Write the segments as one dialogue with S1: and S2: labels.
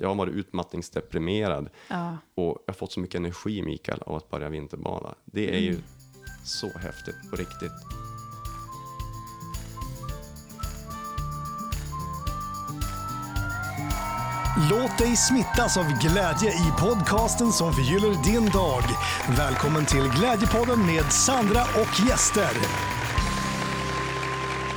S1: Jag har varit utmattningsdeprimerad
S2: Ja.
S1: och jag har fått så mycket energi, Mikael, av att börja vinterbada. Det är ju så häftigt på riktigt.
S3: Låt dig smittas av glädje i podcasten som förgyller din dag. Välkommen till Glädjepodden med Sandra och gäster.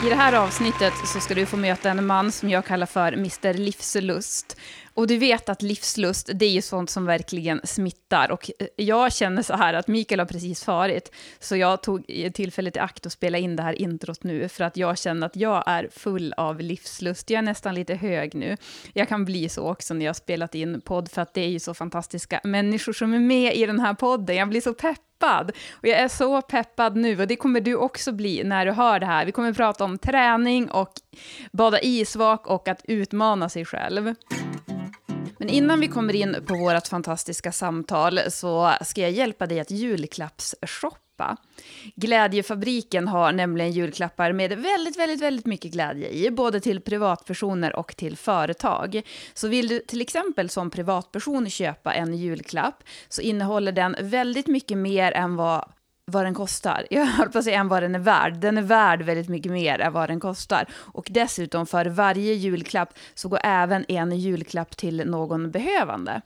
S2: I det här avsnittet så ska du få möta en man som jag kallar för Mr Livslust. Och du vet att livslust, det är ju sånt som verkligen smittar. Och eh, jag känner så här att Mikael har precis farit, så jag tog tillfället i akt att spela in det här introt nu, för att jag känner att jag är full av livslust. Jag är nästan lite hög nu. Jag kan bli så också när jag har spelat in podd, för att det är ju så fantastiska människor som är med i den här podden. Jag blir så pepp peppad. Och jag är så peppad nu och det kommer du också bli när du hör det här. Vi kommer prata om träning och bada isvak och att utmana sig själv. Men innan vi kommer in på vårt fantastiska samtal så ska jag hjälpa dig att julklappsshoppa. Glädjefabriken har nämligen julklappar med väldigt, väldigt, väldigt mycket glädje i, både till privatpersoner och till företag. Så vill du till exempel som privatperson köpa en julklapp så innehåller den väldigt mycket mer än vad vad den kostar. Jag höll på att säga än vad den är värd. Den är värd väldigt mycket mer än vad den kostar. Och dessutom för varje julklapp så går även en julklapp till någon behövande.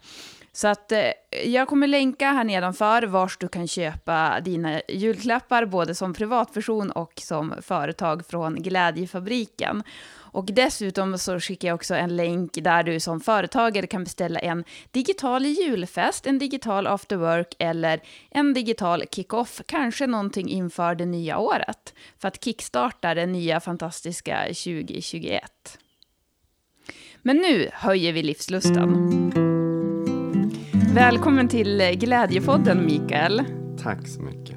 S2: Så att eh, jag kommer länka här nedanför vars du kan köpa dina julklappar, både som privatperson och som företag från Glädjefabriken. Och dessutom så skickar jag också en länk där du som företagare kan beställa en digital julfest, en digital after work eller en digital kick-off, kanske någonting inför det nya året, för att kickstarta det nya fantastiska 2021. Men nu höjer vi livslusten. Välkommen till Glädjepodden, Mikael.
S1: Tack så mycket.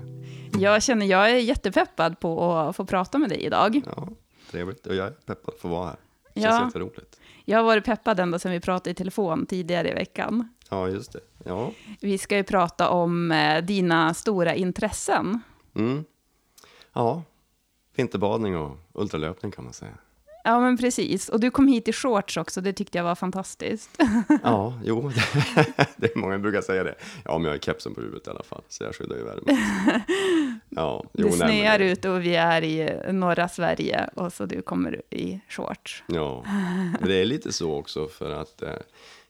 S2: Jag känner jag är jättepeppad på att få prata med dig idag.
S1: Ja, trevligt. Och jag är peppad på att vara här. Det
S2: Ja.
S1: känns jätteroligt.
S2: Jag har varit peppad ända sedan vi pratade i telefon tidigare i veckan.
S1: Ja, just det. Ja.
S2: Vi ska ju prata om eh, dina stora intressen.
S1: Mm. Ja, vinterbadning och ultralöpning kan man säga.
S2: Ja, men precis. Och du kom hit i shorts också, det tyckte jag var fantastiskt.
S1: Ja, jo, det är många som brukar säga det. Ja, men jag har kepsen på huvudet i alla fall, så jag skyddar ju värmen. Ja, jo,
S2: det snöar ute och vi är i norra Sverige och så du kommer i shorts.
S1: Ja, det är lite så också för att eh,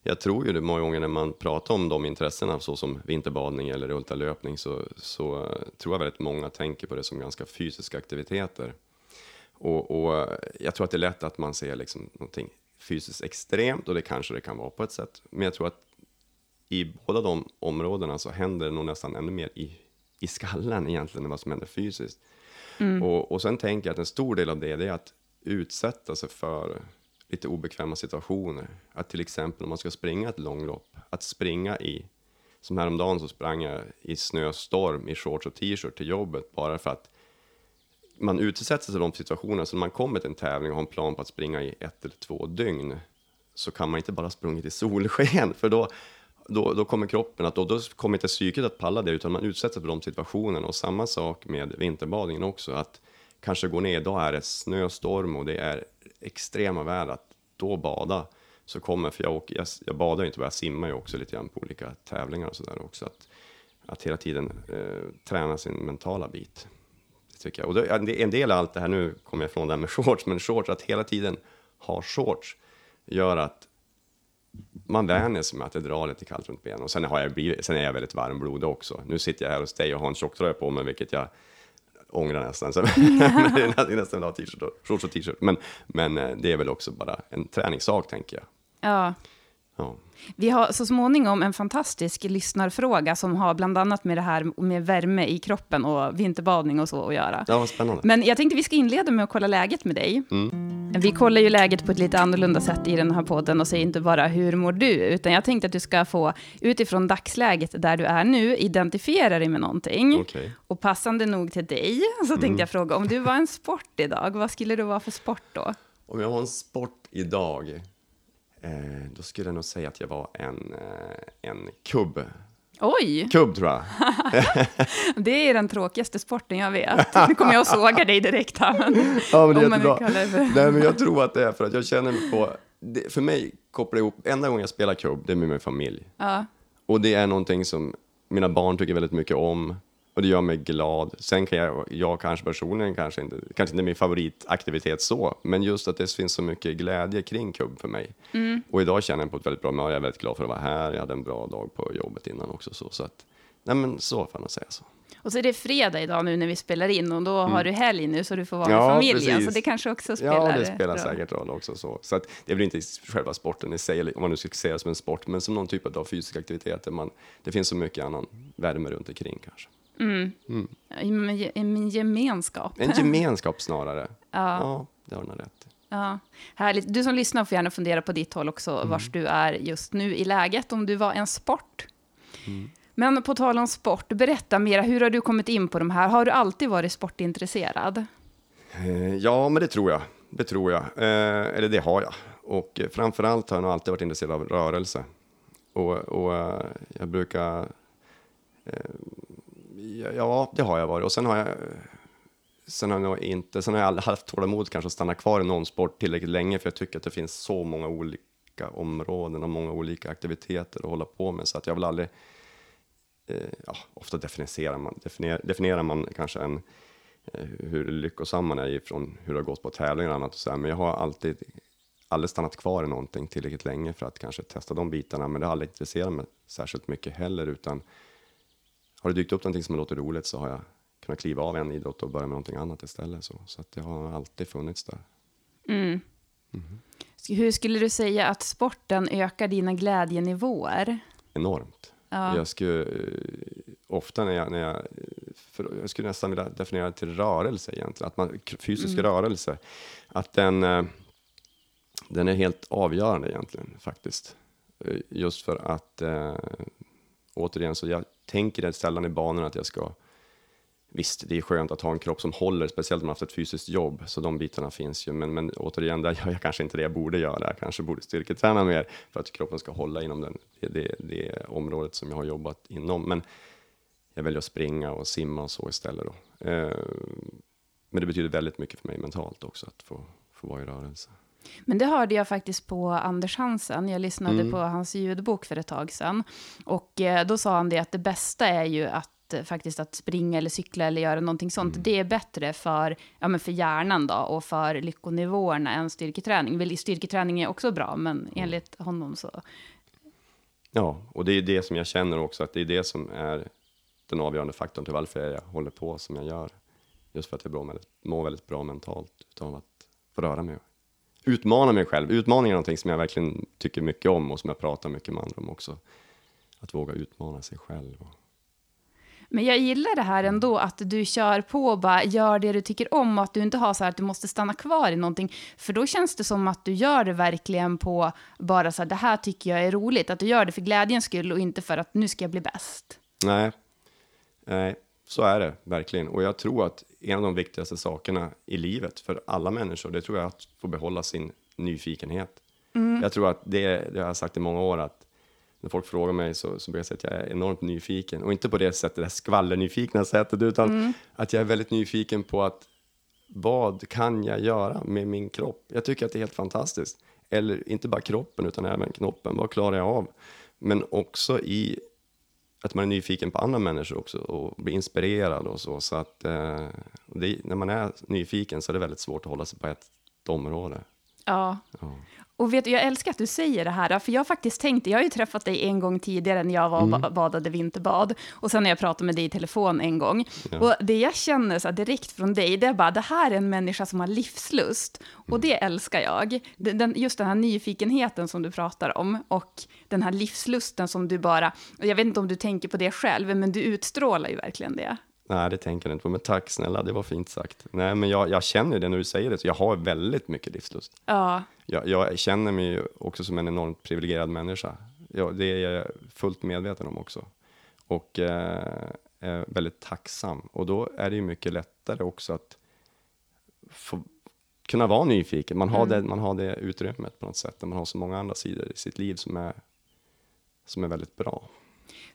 S1: jag tror ju det många gånger när man pratar om de intressena så som vinterbadning eller ultralöpning så, så eh, tror jag väldigt många tänker på det som ganska fysiska aktiviteter. Och, och eh, jag tror att det är lätt att man ser liksom någonting fysiskt extremt och det kanske det kan vara på ett sätt. Men jag tror att i båda de områdena så händer det nog nästan ännu mer i, i skallen egentligen än vad som händer fysiskt. Och, och sen tänker jag att en stor del av det, det är att utsätta sig för lite obekväma situationer. Att till exempel om man ska springa ett långlopp, att springa i, som häromdagen så sprang jag i snöstorm i shorts och t-shirt till jobbet bara för att man utsätter sig för de situationerna, så när man kommer till en tävling och har en plan på att springa i ett eller två dygn, så kan man inte bara sprungit i solsken, för då, då, då kommer kroppen att, då, då kommer inte psyket att palla det, utan man utsätter sig för de situationerna. Och samma sak med vinterbadningen också, att kanske gå ner, då är det snöstorm och det är extrema väder, att då bada, så kommer, för jag, åker, jag, jag badar ju inte bara, jag simmar ju också lite grann på olika tävlingar och sådär också, att, att hela tiden eh, träna sin mentala bit. Det tycker jag. Och det, en del av allt det här, nu kommer jag ifrån det här med shorts, men shorts, att hela tiden ha shorts gör att man vänjer sig med att det drar lite kallt runt benen. Och sen, har jag blivit, sen är jag väldigt varmblodig också. Nu sitter jag här hos dig och har en tjocktröja på mig, vilket jag ångrar nästan. Det är nästan vill ha t-shirt och, shorts och t-shirt. Men, men eh, det är väl också bara en träningssak, tänker jag.
S2: Ja,
S1: Ja.
S2: Vi har så småningom en fantastisk lyssnarfråga som har bland annat med det här med värme i kroppen och vinterbadning och så att göra.
S1: Ja, vad spännande.
S2: Men jag tänkte vi ska inleda med att kolla läget med dig. Vi kollar ju läget på ett lite annorlunda sätt i den här podden och säger inte bara hur mår du, utan jag tänkte att du ska få utifrån dagsläget där du är nu identifiera dig med någonting.
S1: Okej.
S2: Och passande nog till dig så tänkte jag fråga om du var en sport idag, vad skulle du vara för sport då?
S1: Om jag var en sport idag, eh, då skulle jag nog säga att jag var en, eh, en kubb.
S2: Oj,
S1: Kubb, tror jag.
S2: det är den tråkigaste sporten jag vet. Nu kommer jag att såga dig direkt här. Men
S1: Ja, men det är jättebra.
S2: för...
S1: Nej, men jag tror att det är för att jag känner mig på... Det, för mig, kopplar ihop, enda gången jag spelar kubb, det är med min familj.
S2: Ja.
S1: Och det är någonting som mina barn tycker väldigt mycket om. Och det gör mig glad. Sen kan jag, jag kanske personligen, kanske inte, kanske inte min favoritaktivitet så, men just att det finns så mycket glädje kring kubb för mig. Och idag känner jag på ett väldigt bra humör, jag är väldigt glad för att vara här, jag hade en bra dag på jobbet innan också. Så, så att, nej men så får man säga så.
S2: Och så är det fredag idag nu när vi spelar in och då har du helg nu så du får vara med
S1: Mm. Ja,
S2: familjen.
S1: precis.
S2: Så det kanske också spelar
S1: Ja, det spelar
S2: roll.
S1: säkert roll också. Så, så att det väl inte själva sporten i sig, eller om man nu ska det som en sport, men som någon typ av fysisk aktivitet. Där man, det finns så mycket annan värme runt omkring kanske.
S2: En, en gemenskap.
S1: En gemenskap snarare.
S2: Ja.
S1: ja det har du rätt.
S2: Ja, härligt. Du som lyssnar får gärna fundera på ditt håll också,
S1: Mm.
S2: vars du är just nu i läget, om du var en sport.
S1: Mm.
S2: Men på tal om sport, berätta mera, hur har du kommit in på de här? Har du alltid varit sportintresserad?
S1: Eh, Ja, men det tror jag. Det tror jag. Eh, eller det har jag. Och eh, framförallt har jag nog alltid varit intresserad av rörelse. Och, och jag brukar... Ja, det har jag varit. Och sen har jag... Sen har jag inte... Sen har jag aldrig haft tålamod kanske att stanna kvar i någon sport tillräckligt länge, för jag tycker att det finns så många olika områden och många olika aktiviteter att hålla på med, så att jag vill aldrig... Eh, ja, ofta definierar man, definier, definierar man kanske en eh, hur lyckosam man är ifrån hur det har gått på tävlingar och annat. Och så här. Men jag har alltid aldrig stannat kvar i någonting tillräckligt länge för att kanske testa de bitarna. Men det har aldrig intresserat mig särskilt mycket heller. Utan har det dykt upp någonting som låter roligt så har jag kunnat kliva av en idrott och börja med någonting annat istället. Så, så att det har alltid funnits där.
S2: Hur skulle du säga att sporten ökar dina glädjenivåer?
S1: Enormt.
S2: Ja.
S1: Jag skulle eh, ofta när jag, när jag, jag skulle nästan vilja definiera det till rörelse egentligen, att man, fysisk rörelse, att den, eh, den är helt avgörande egentligen faktiskt. Eh, Just för att, återigen, så jag tänker det sällan i banorna att jag ska Visst, det är skönt att ha en kropp som håller, speciellt om man har haft ett fysiskt jobb, så de bitarna finns ju. Men, men återigen, där gör jag kanske inte det jag borde göra. Jag kanske borde styrketräna mer för att kroppen ska hålla inom den, det, det, det området som jag har jobbat inom. Men jag väljer att springa och simma och så istället. Då. Eh, men det betyder väldigt mycket för mig mentalt också att få, få vara i rörelse.
S2: Men det hörde jag faktiskt på Anders Hansen. Jag lyssnade
S1: Mm.
S2: på hans ljudbok för ett tag sedan. Och eh, då sa han det att det bästa är ju att eh, faktiskt att springa eller cykla eller göra någonting sånt.
S1: Mm.
S2: Det är bättre för, ja, men för hjärnan då och för lyckonivåerna än styrketräning. Väl, styrketräning är också bra, men enligt honom så...
S1: Ja, och det är det som jag känner också, att det är det som är den avgörande faktorn till varför jag håller på som jag gör. Just för att jag mår väldigt, mår väldigt bra mentalt utav att få röra mig. Utmana mig själv. Utmaning är någonting som jag verkligen tycker mycket om och som jag pratar mycket med andra om också. Att våga utmana sig själv.
S2: Men jag gillar det här ändå, att du kör på och bara gör det du tycker om och att du inte har så här att du måste stanna kvar i någonting. För då känns det som att du gör det verkligen på bara så här, det här tycker jag är roligt. Att du gör det för glädjens skull och inte för att nu ska jag bli bäst.
S1: nej, nej, så är det verkligen. Och jag tror att en av de viktigaste sakerna i livet för alla människor, det tror jag är att få behålla sin nyfikenhet. Jag tror att det, det har jag sagt i många år, att när folk frågar mig så, så brukar jag säga att jag är enormt nyfiken. Och inte på det sättet, det här skvallernyfikna sättet, utan att jag är väldigt nyfiken på att vad kan jag göra med min kropp? Jag tycker att det är helt fantastiskt. Eller inte bara kroppen, utan även knoppen. Vad klarar jag av? Men också i att man är nyfiken på andra människor också och blir inspirerad och så. Så att eh, det, när man är nyfiken så är det väldigt svårt att hålla sig på ett område.
S2: Ja.
S1: Ja.
S2: Och vet du, jag älskar att du säger det här, för jag har faktiskt tänkt, jag har ju träffat dig en gång tidigare när jag var och ba- badade vinterbad, och sen när jag pratade med dig i telefon en gång.
S1: Ja.
S2: Och det jag känner så direkt från dig, det är bara, det här är en människa som har livslust, och det älskar jag. Den- just den här nyfikenheten som du pratar om, och den här livslusten som du bara, och jag vet inte om du tänker på det själv, men du utstrålar ju verkligen det.
S1: Nej, det tänker jag inte på. Men tack snälla, det var fint sagt. Nej, men jag, jag känner det när du säger det. Så jag har väldigt mycket livslust.
S2: Ja,
S1: Jag, jag känner mig ju också som en enormt privilegierad människa. Ja, det är jag fullt medveten om också. Och eh, är väldigt tacksam. Och då är det ju mycket lättare också att få, kunna vara nyfiken. Man har, det, man har det utrymmet på något sätt. Man har så många andra sidor i sitt liv som är, som är väldigt bra.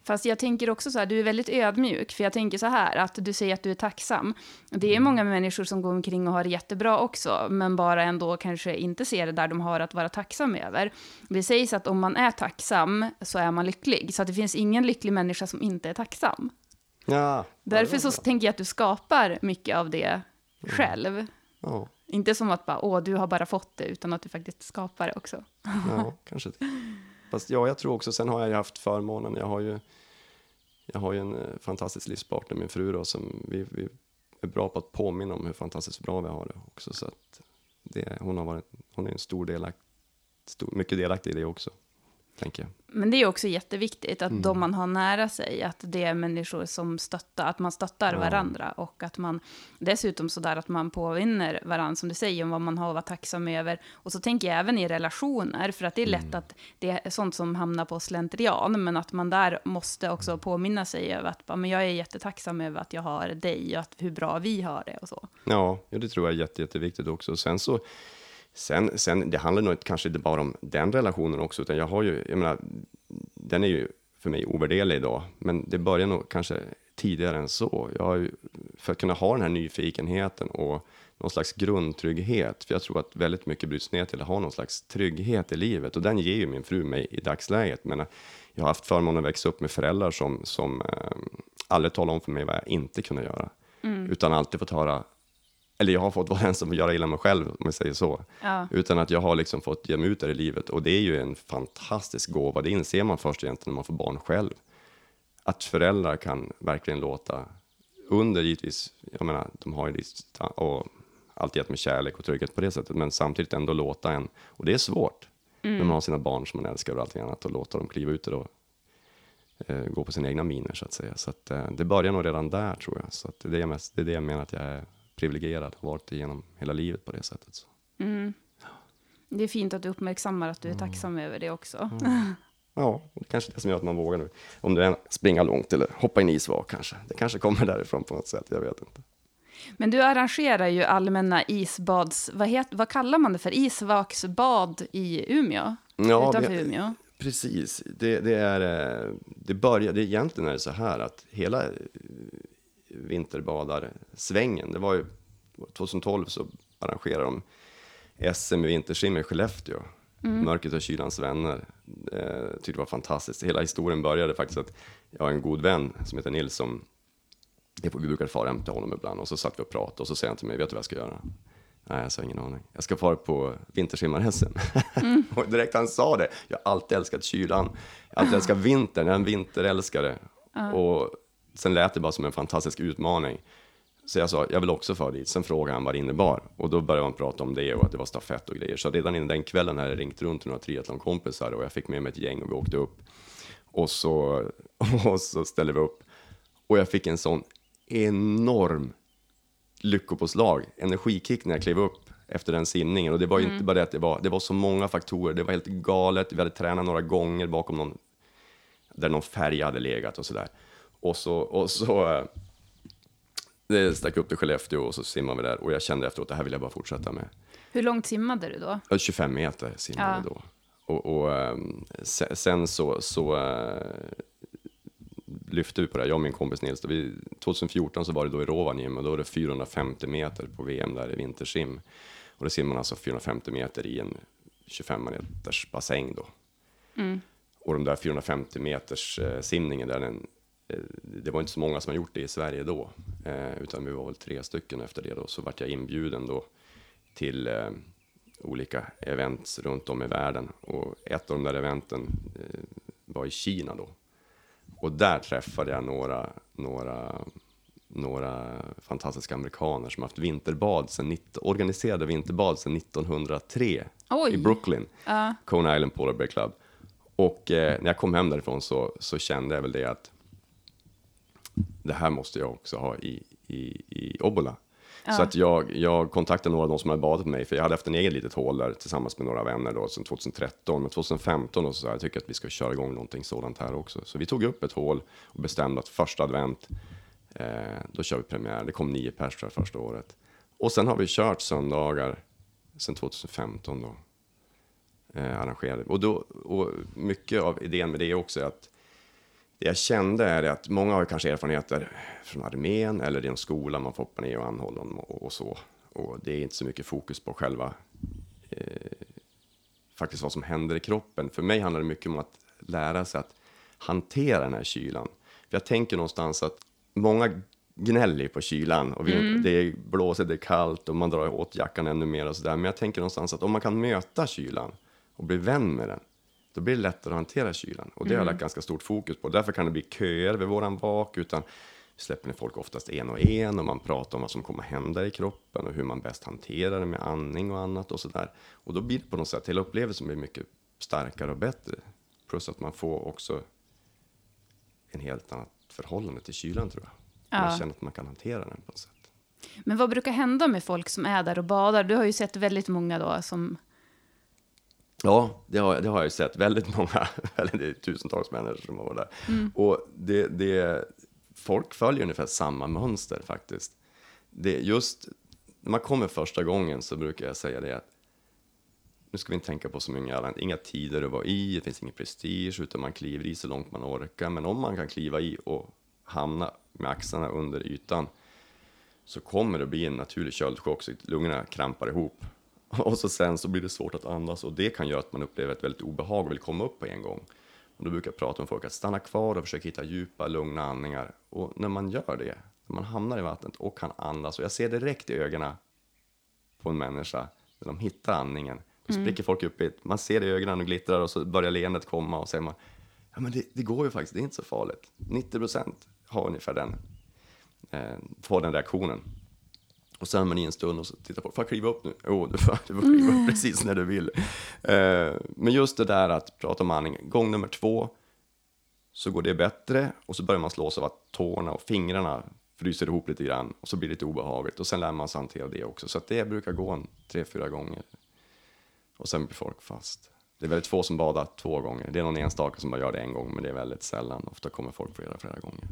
S2: Fast jag tänker också så här, du är väldigt ödmjuk, för jag tänker så här, att du säger att du är tacksam. Det är många människor som går omkring och har det jättebra också, men bara ändå kanske inte ser det där de har att vara tacksam över. Det sägs att om man är tacksam så är man lycklig, så att det finns ingen lycklig människa som inte är tacksam.
S1: Ja,
S2: Därför så tänker jag att du skapar mycket av det själv.
S1: Ja,
S2: Inte som att bara, åh, du har bara fått det, utan att du faktiskt skapar det också.
S1: ja kanske det. Fast ja, jag tror också, sen har jag ju haft förmånen, jag har ju, jag har ju en eh, fantastisk livspartner, min fru då, som vi, vi är bra på att påminna om hur fantastiskt bra vi har det också. Så att det, hon, har varit, hon är en stor delakt, stor, mycket delaktig i det också, tänker jag.
S2: Men det är också jätteviktigt att de man har nära sig, att det är människor som stöttar, att man stöttar
S1: Ja.
S2: varandra och att man dessutom sådär att man påvinner varandra, som du säger, om vad man har att vara tacksam över. Och så tänker jag även i relationer, för att det är lätt att det är sånt som hamnar på slentrian, men att man där måste också påminna sig över att men jag är jättetacksam över att jag har dig och att hur bra vi har det och så.
S1: Ja, ja, det tror jag är jätte, jätteviktigt också. Sen så, sen, sen, det handlar nog kanske inte bara om den relationen också, utan jag har ju, jag menar, den är ju för mig ovärderlig idag, men det börjar nog kanske tidigare än så. Jag har ju, för att kunna ha den här nyfikenheten och någon slags grundtrygghet, för jag tror att väldigt mycket bryts ner till att ha någon slags trygghet i livet, och den ger ju min fru mig i dagsläget. Men jag har haft förmånen att växa upp med föräldrar som, som eh, aldrig talar om för mig vad jag inte kunde göra, utan alltid fått höra eller jag har fått vara den som göra illa mig själv, om jag säger så.
S2: Ja.
S1: Utan att jag har liksom fått ge mig ut där i livet. Och det är ju en fantastisk gåva. Det inser man först egentligen när man får barn själv. Att föräldrar kan verkligen låta, under givetvis, jag menar, de har ju lite, och alltid gett mig kärlek och trygghet på det sättet, men samtidigt ändå låta en, och det är svårt, när man har sina barn som man älskar och allting annat, och låta dem kliva ut där och eh, gå på sina egna miner, så att säga. Så att, eh, det börjar nog redan där, tror jag. Så att det, är det, mest, det är det jag menar att jag är privilegierad, har varit igenom hela livet på det sättet. Så.
S2: Det är fint att du uppmärksammar att du är tacksam över det också.
S1: Ja, det kanske är det som gör att man vågar nu. Om det är springa långt eller hoppa i en isvak kanske. Det kanske kommer därifrån på något sätt, jag vet inte.
S2: Men du arrangerar ju allmänna isbads... Vad, het, vad kallar man det för? Isvaksbad i Umeå?
S1: Ja,
S2: Utanför
S1: vi-
S2: Umeå?
S1: Precis, det, det är, eh, det börjar, det egentligen är det så här att hela vinterbadarsvängen, det var ju 2012 så arrangerade de SM i vintersim i Skellefteå. Mörkret och kylans vänner. Eh, tyckte det var fantastiskt. Hela historien började faktiskt att jag har en god vän som heter Nils som vi brukade fara hem till honom ibland och så satt vi och pratade och så säger han till mig, vet du vad jag ska göra? Nej, jag sa ingen aning. Jag ska fara på vintersimmarhässen. och direkt han sa det, jag har alltid älskat kylan. Jag har alltid älskat vintern, jag är en vinterälskare. Och sen lät det bara som en fantastisk utmaning. Så jag sa, jag vill också fara dit. Sen frågade han vad det innebar. Och då började man prata om det och att det var stafett och grejer. Så redan innan den kvällen hade jag ringt runt till några triathlonkompisar och jag fick med mig ett gäng och vi åkte upp. Och så, och så ställde vi upp. Och jag fick en sån enorm lyckopåslag, energikick när jag klev upp efter den simningen. Och det var ju inte bara det att det var, det var så många faktorer. Det var helt galet. Vi hade tränat några gånger bakom någon, där någon färg hade legat och sådär. Och så, och så eh, det stack upp till Skellefteå och så simmade vi där. Och jag kände efteråt, det här vill jag bara fortsätta med.
S2: Hur långt simmade du då?
S1: Ja, 25 meter simmade
S2: Ja.
S1: då. Och, och ehm, se- sen så, så eh, lyfte vi på det, här, jag och min kompis Nils. Vi, 2014 så var det då i Rovaniemi och då var det 450 meter på VM där i vintersim. Och då simmar man alltså 450 meter i en 25 meters bassäng då. Och de där 450 meters eh, simningen där, den, det var inte så många som har gjort det i Sverige då. Eh, utan vi var väl tre stycken efter det då. Så vart jag inbjuden då till eh, olika events runt om i världen. Och ett av de där eventen eh, var i Kina då. Och där träffade jag några, några, några fantastiska amerikaner som haft vinterbad sen, organiserade vinterbad sedan 1903
S2: Oj.
S1: i Brooklyn.
S2: Ja.
S1: Coney Island Polar Bear Club. Och eh, när jag kom hem därifrån så, så kände jag väl det att det här måste jag också ha i, i, i Obbola. Så att jag, jag kontaktade några av de som hade badat med mig, för jag hade haft en egen litet hål där tillsammans med några vänner då, sedan 2013. Men 2015 och så sa jag, tycker att vi ska köra igång någonting sådant här också. Så vi tog upp ett hål och bestämde att första advent, eh, då kör vi premiär. Det kom nio pers jag första året. Och sen har vi kört söndagar sedan 2015 då eh, arrangerade. Och, då, och mycket av idén med det också är att det jag kände är att många har kanske erfarenheter från armén eller i en skola, man får hoppa ner och anhålla och, och så. Och det är inte så mycket fokus på själva eh, faktiskt vad som händer i kroppen. För mig handlar det mycket om att lära sig att hantera den här kylan. För jag tänker någonstans att många gnäller på kylan och vill, mm. det blåser, det är kallt och man drar åt jackan ännu mer och sådär. Men jag tänker någonstans att om man kan möta kylan och bli vän med den, då blir det lättare att hantera kylan. Och det har jag mm. lagt ganska stort fokus på. Därför kan det bli köer vid våran vak, utan vi släpper ner folk oftast en och en och man pratar om vad som kommer hända i kroppen och hur man bäst hanterar det med andning och annat och sådär. Och då blir det på något sätt, hela upplevelsen blir mycket starkare och bättre. Plus att man får också en helt annat förhållande till kylan tror jag. Ja. Man känner att man kan hantera den på något sätt.
S2: Men vad brukar hända med folk som är där och badar? Du har ju sett väldigt många då som...
S1: Ja, det har, det har jag ju sett. Väldigt många, det är tusentals människor som har varit där. Mm. Och det, det, folk följer ungefär samma mönster faktiskt. Det, just när man kommer första gången så brukar jag säga det att nu ska vi inte tänka på så mycket inga tider att vara i, det finns ingen prestige, utan man kliver i så långt man orkar. Men om man kan kliva i och hamna med axlarna under ytan så kommer det bli en naturlig köldchock så lungorna krampar ihop. Och så sen så blir det svårt att andas och det kan göra att man upplever ett väldigt obehag och vill komma upp på en gång. Och då brukar jag prata med folk att stanna kvar och försöka hitta djupa, lugna andningar. Och när man gör det, när man hamnar i vattnet och kan andas, och jag ser direkt i ögonen på en människa, när de hittar andningen, då mm. spricker folk upp i Man ser det i ögonen och glittrar och så börjar leendet komma och säger man, ja men det, det, går ju faktiskt, det är inte så farligt. 90 procent har ungefär den, eh, får den reaktionen. Och sen man i en stund och så tittar på, jag kliva upp nu? Jo, oh, du, får, du får kliva upp mm. precis när du vill. Eh, men just det där att prata om andning, gång nummer två så går det bättre och så börjar man slå sig av att tårna och fingrarna fryser ihop lite grann och så blir det lite obehagligt och sen lär man sig hantera det också. Så det brukar gå en tre, fyra gånger och sen blir folk fast. Det är väldigt få som badar två gånger. Det är någon enstaka som bara gör det en gång, men det är väldigt sällan. Ofta kommer folk flera, flera gånger.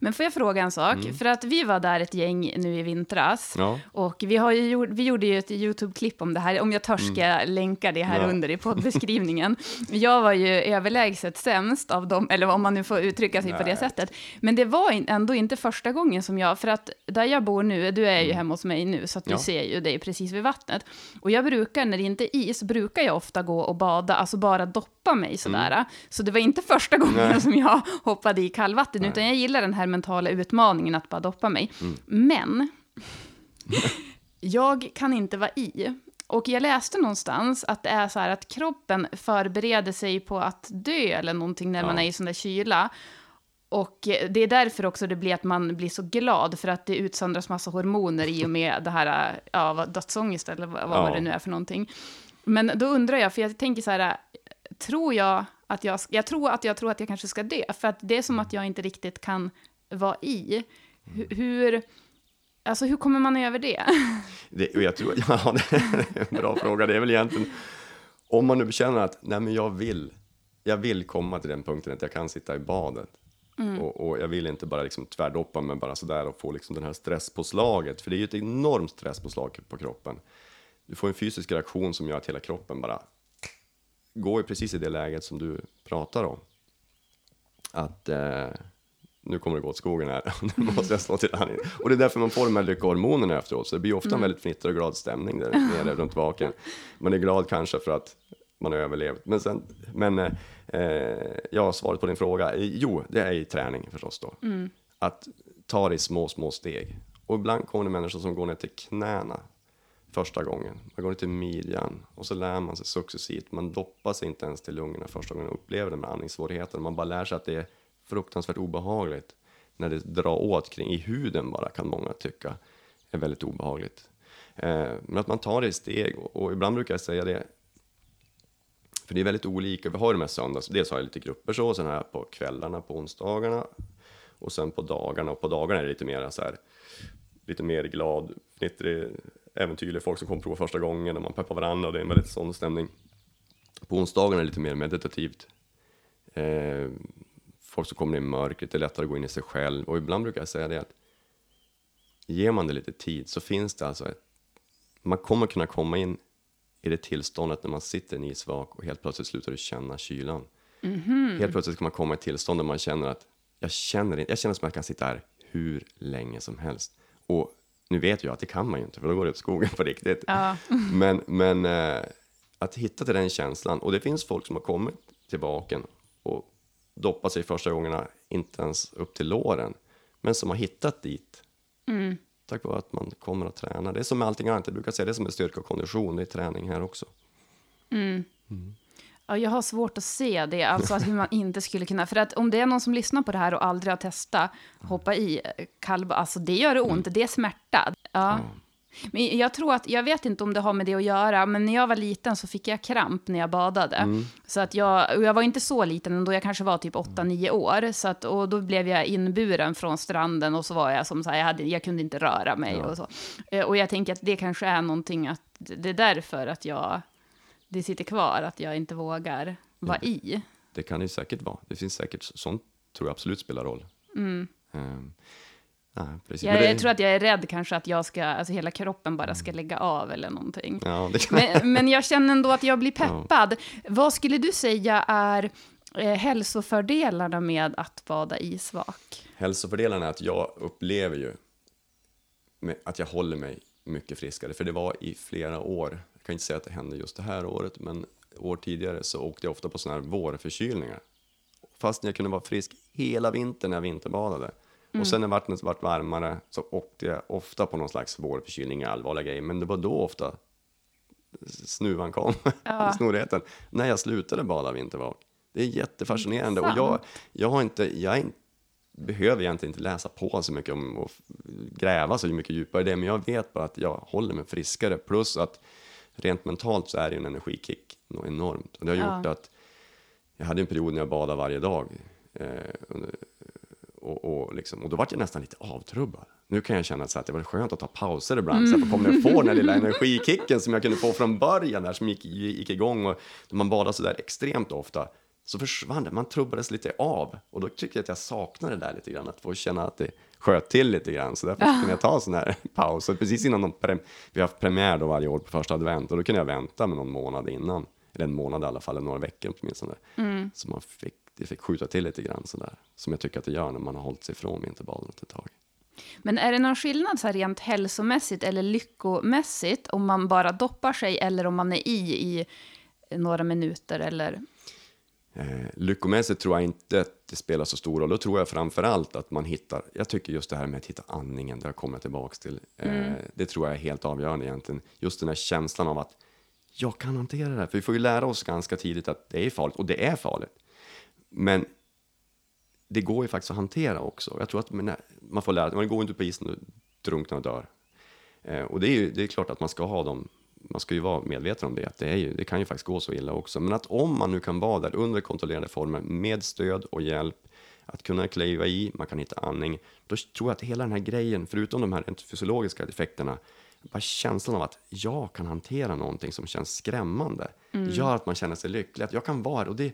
S2: Men får jag fråga en sak? Mm. För att vi var där ett gäng nu i vintras. Ja. Och vi, har ju, vi gjorde ju ett YouTube-klipp om det här. Om jag törs ska jag mm. länka det här ja. under i poddbeskrivningen. jag var ju överlägset sämst av dem, eller om man nu får uttrycka sig Nej. på det sättet. Men det var ändå inte första gången som jag, för att där jag bor nu, du är ju mm. hemma hos mig nu, så att ja. du ser ju dig precis vid vattnet. Och jag brukar, när det inte är is, brukar jag ofta gå och bada, alltså bara doppa mig sådär. Mm. Så det var inte första gången Nej. som jag hoppade i kallvatten, utan jag gillar den här mentala utmaningen att bara doppa mig. Mm. Men jag kan inte vara i. Och jag läste någonstans att det är så här att kroppen förbereder sig på att dö eller någonting när ja. man är i sån där kyla. Och det är därför också det blir att man blir så glad, för att det utsöndras massa hormoner i och med det här, ja, dödsångest eller vad, ja. det nu är för någonting. Men då undrar jag, för jag tänker så här, tror jag att jag, jag tror att jag tror att jag kanske ska dö, för att det är som att jag inte riktigt kan vara i. Hur, hur, alltså hur kommer man över det?
S1: det jag tror, ja, det är en bra fråga. Det är väl egentligen, om man nu känner att nej, men jag, vill, jag vill komma till den punkten att jag kan sitta i badet. Mm. Och, och, jag vill inte bara liksom tvärdoppa mig bara sådär och få liksom den här stresspåslaget. För det är ju ett enormt stresspåslag på kroppen. Du får en fysisk reaktion som gör att hela kroppen bara går precis i det läget som du pratar om. Att eh, nu kommer det gå åt skogen här, nu måste jag slå till andning. Och det är därför man får de här lyckohormonerna efteråt, så det blir ofta en mm. väldigt fnittrig och glad stämning där nere runt vaken. Man är glad kanske för att man har överlevt. Men, sen, men eh, ja, svaret på din fråga, jo, det är i träning förstås då. Mm. Att ta det i små, små steg. Och ibland kommer det människor som går ner till knäna första gången. Man går ner till midjan och så lär man sig successivt. Man doppar sig inte ens till lungorna första gången och upplever det med andningssvårigheter. Man bara lär sig att det är fruktansvärt obehagligt när det drar åt kring i huden bara kan många tycka är väldigt obehagligt. Eh, men att man tar det i steg och, och, ibland brukar jag säga det för det är väldigt olika. Vi har ju de här söndags, dels har jag lite grupper så, och sen har jag på kvällarna på onsdagarna och sen på dagarna och på dagarna är det lite mer så här lite mer glad, fnittrig, äventyrlig, folk som kommer prova första gången och man peppar varandra och det är en väldigt sån stämning. På onsdagarna är det lite mer meditativt. Eh, folk som kommer in i mörkret, det är lättare att gå in i sig själv. Och ibland brukar jag säga det att ger man det lite tid så finns det alltså ett, man kommer kunna komma in i det tillståndet när man sitter i en isvak och helt plötsligt slutar du känna kylan. Helt plötsligt kan man komma i ett tillstånd där man känner att jag känner, jag känner som att jag kan sitta här hur länge som helst. Och nu vet jag att det kan man ju inte, för då går det åt skogen på riktigt.
S2: Ja.
S1: Men, men eh, att hitta till den känslan, och det finns folk som har kommit tillbaka och doppat sig första gångerna, inte ens upp till låren, men som har hittat dit. Tack vare att man kommer att träna. Det är som med allting annat, jag brukar säga det är som med styrka och kondition, det är träning här också.
S2: Ja, jag har svårt att se det, alltså att hur man inte skulle kunna... För att om det är någon som lyssnar på det här och aldrig har testat hoppa i eh, kallbad, alltså det gör ont, det är smärta. Ja. Men jag tror att, jag vet inte om det har med det att göra, men när jag var liten så fick jag kramp när jag badade. Så att jag, och jag var inte så liten ändå, jag kanske var typ 8-9 år. Så att, och då blev jag inburen från stranden och så var jag som så här, jag, hade, jag kunde inte röra mig och så. Eh, Och jag tänker att det kanske är någonting att, det är därför att jag, det sitter kvar, att jag inte vågar vara i.
S1: Det kan det ju säkert vara. Det finns säkert, sånt tror jag absolut spelar roll. Ehm, nej, precis.
S2: Jag,
S1: det-
S2: jag tror att jag är rädd kanske att jag ska, alltså hela kroppen bara ska lägga av eller någonting.
S1: Ja, kan...
S2: Men, men jag känner ändå att jag blir peppad. Vad skulle du säga är eh, hälsofördelarna med att bada isvak?
S1: Hälsofördelarna är att jag upplever ju att jag håller mig mycket friskare. För det var i flera år, kan inte säga att det hände just det här året, men år tidigare så åkte jag ofta på sådana här vårförkylningar. Fast jag kunde vara frisk hela vintern när jag vinterbadade. Och sen när vattnet vart varmare så åkte jag ofta på någon slags vårförkylning, allvarliga grejer. Men det var då ofta snuvan kom, snorheten, när jag slutade bada vintervak. Det är jättefascinerande. Och jag, jag har inte, jag inte behöver egentligen inte läsa på så mycket om och gräva så mycket djupare i det, men jag vet bara att jag håller mig friskare. Plus att rent mentalt så är det en energikick något enormt. Och det har
S2: Ja.
S1: gjort att jag hade en period när jag badade varje dag. Eh, och, och, liksom, och då var jag nästan lite avtrubbad. Nu kan jag känna så att det var skönt att ta pauser ibland, så att jag kommer få den här lilla energikicken som jag kunde få från början, där som gick, gick igång. Och när man badade så där extremt ofta, så försvann det, man trubbades lite av. Och då tyckte jag att jag saknade det där lite grann, att få känna att det sköt till lite grann. Så därför kunde jag ta en sån här paus. Precis innan de vi har haft premiär då varje år på första advent, och då kunde jag vänta med någon månad innan. Eller en månad i alla fall, eller några veckor åtminstone. Så man fick, det fick skjuta till lite grann sådär. Som jag tycker att det gör när man har hållit sig från vinterbadandet ett tag.
S2: Men är det någon skillnad så här rent hälsomässigt eller lyckomässigt om man bara doppar sig eller om man är i i några minuter eller?
S1: Eh, lyckomässigt tror jag inte att det spelar så stor roll. Då tror jag framför allt att man hittar, jag tycker just det här med att hitta andningen, det kommer jag tillbaks till. Eh, det tror jag är helt avgörande egentligen. Just den här känslan av att jag kan hantera det här. För vi får ju lära oss ganska tidigt att det är farligt, och det är farligt. Men det går ju faktiskt att hantera också. Jag tror att man, får lära sig, man går inte på isen och drunknar och dör. Eh, och det är ju det är klart att man ska ha dem, man ska ju vara medveten om det, att det, är ju, det kan ju faktiskt gå så illa också. Men att om man nu kan vara där under kontrollerade former med stöd och hjälp, att kunna kliva i, man kan hitta andning, då tror jag att hela den här grejen, förutom de här fysiologiska effekterna, bara känslan av att jag kan hantera någonting som känns skrämmande, gör att man känner sig lycklig, att jag kan vara här och det,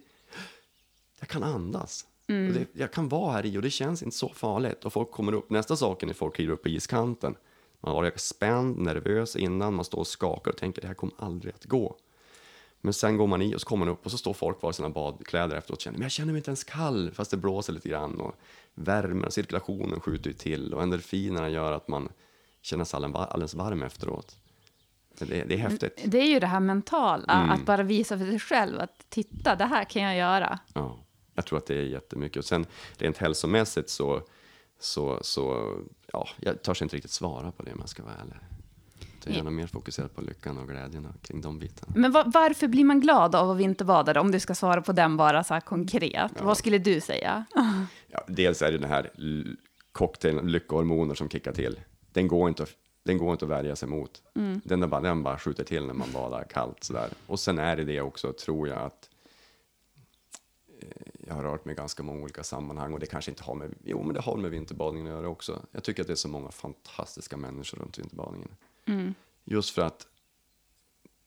S1: jag kan andas. Och det, jag kan vara här i och det känns inte så farligt. Och folk kommer upp, nästa sak är folk kliver upp på iskanten. Man har varit spänd, nervös innan, man står och skakar och tänker det här kommer aldrig att gå. Men sen går man i och så kommer man upp och så står folk kvar i sina badkläder efteråt och känner men jag känner mig inte ens kall fast det blåser lite grann och värmen och cirkulationen skjuter ju till och endorfinerna gör att man känner sig alldeles varm efteråt. Det, det är häftigt.
S2: Det är ju det här mentala, att bara visa för sig själv att titta, det här kan jag göra.
S1: Ja, jag tror att det är jättemycket. Och sen rent hälsomässigt så, så, så ja, jag törs inte riktigt svara på det om jag ska vara ärlig. Jag är gärna mer fokuserad på lyckan och glädjen och kring de bitarna.
S2: Men va- varför blir man glad av att vinterbada? Om du ska svara på den bara så här konkret. Vad skulle du säga?
S1: Ja, dels är det den här cocktailen, lyckohormoner som kickar till. Den går inte att, den går inte att värja sig mot. Den, är bara, den bara skjuter till när man badar kallt sådär. Och sen är det det också, tror jag, att jag har rört mig i ganska många olika sammanhang och det kanske inte har med, jo men det har med vinterbadningen att göra också. Jag tycker att det är så många fantastiska människor runt vinterbadningen. Just för att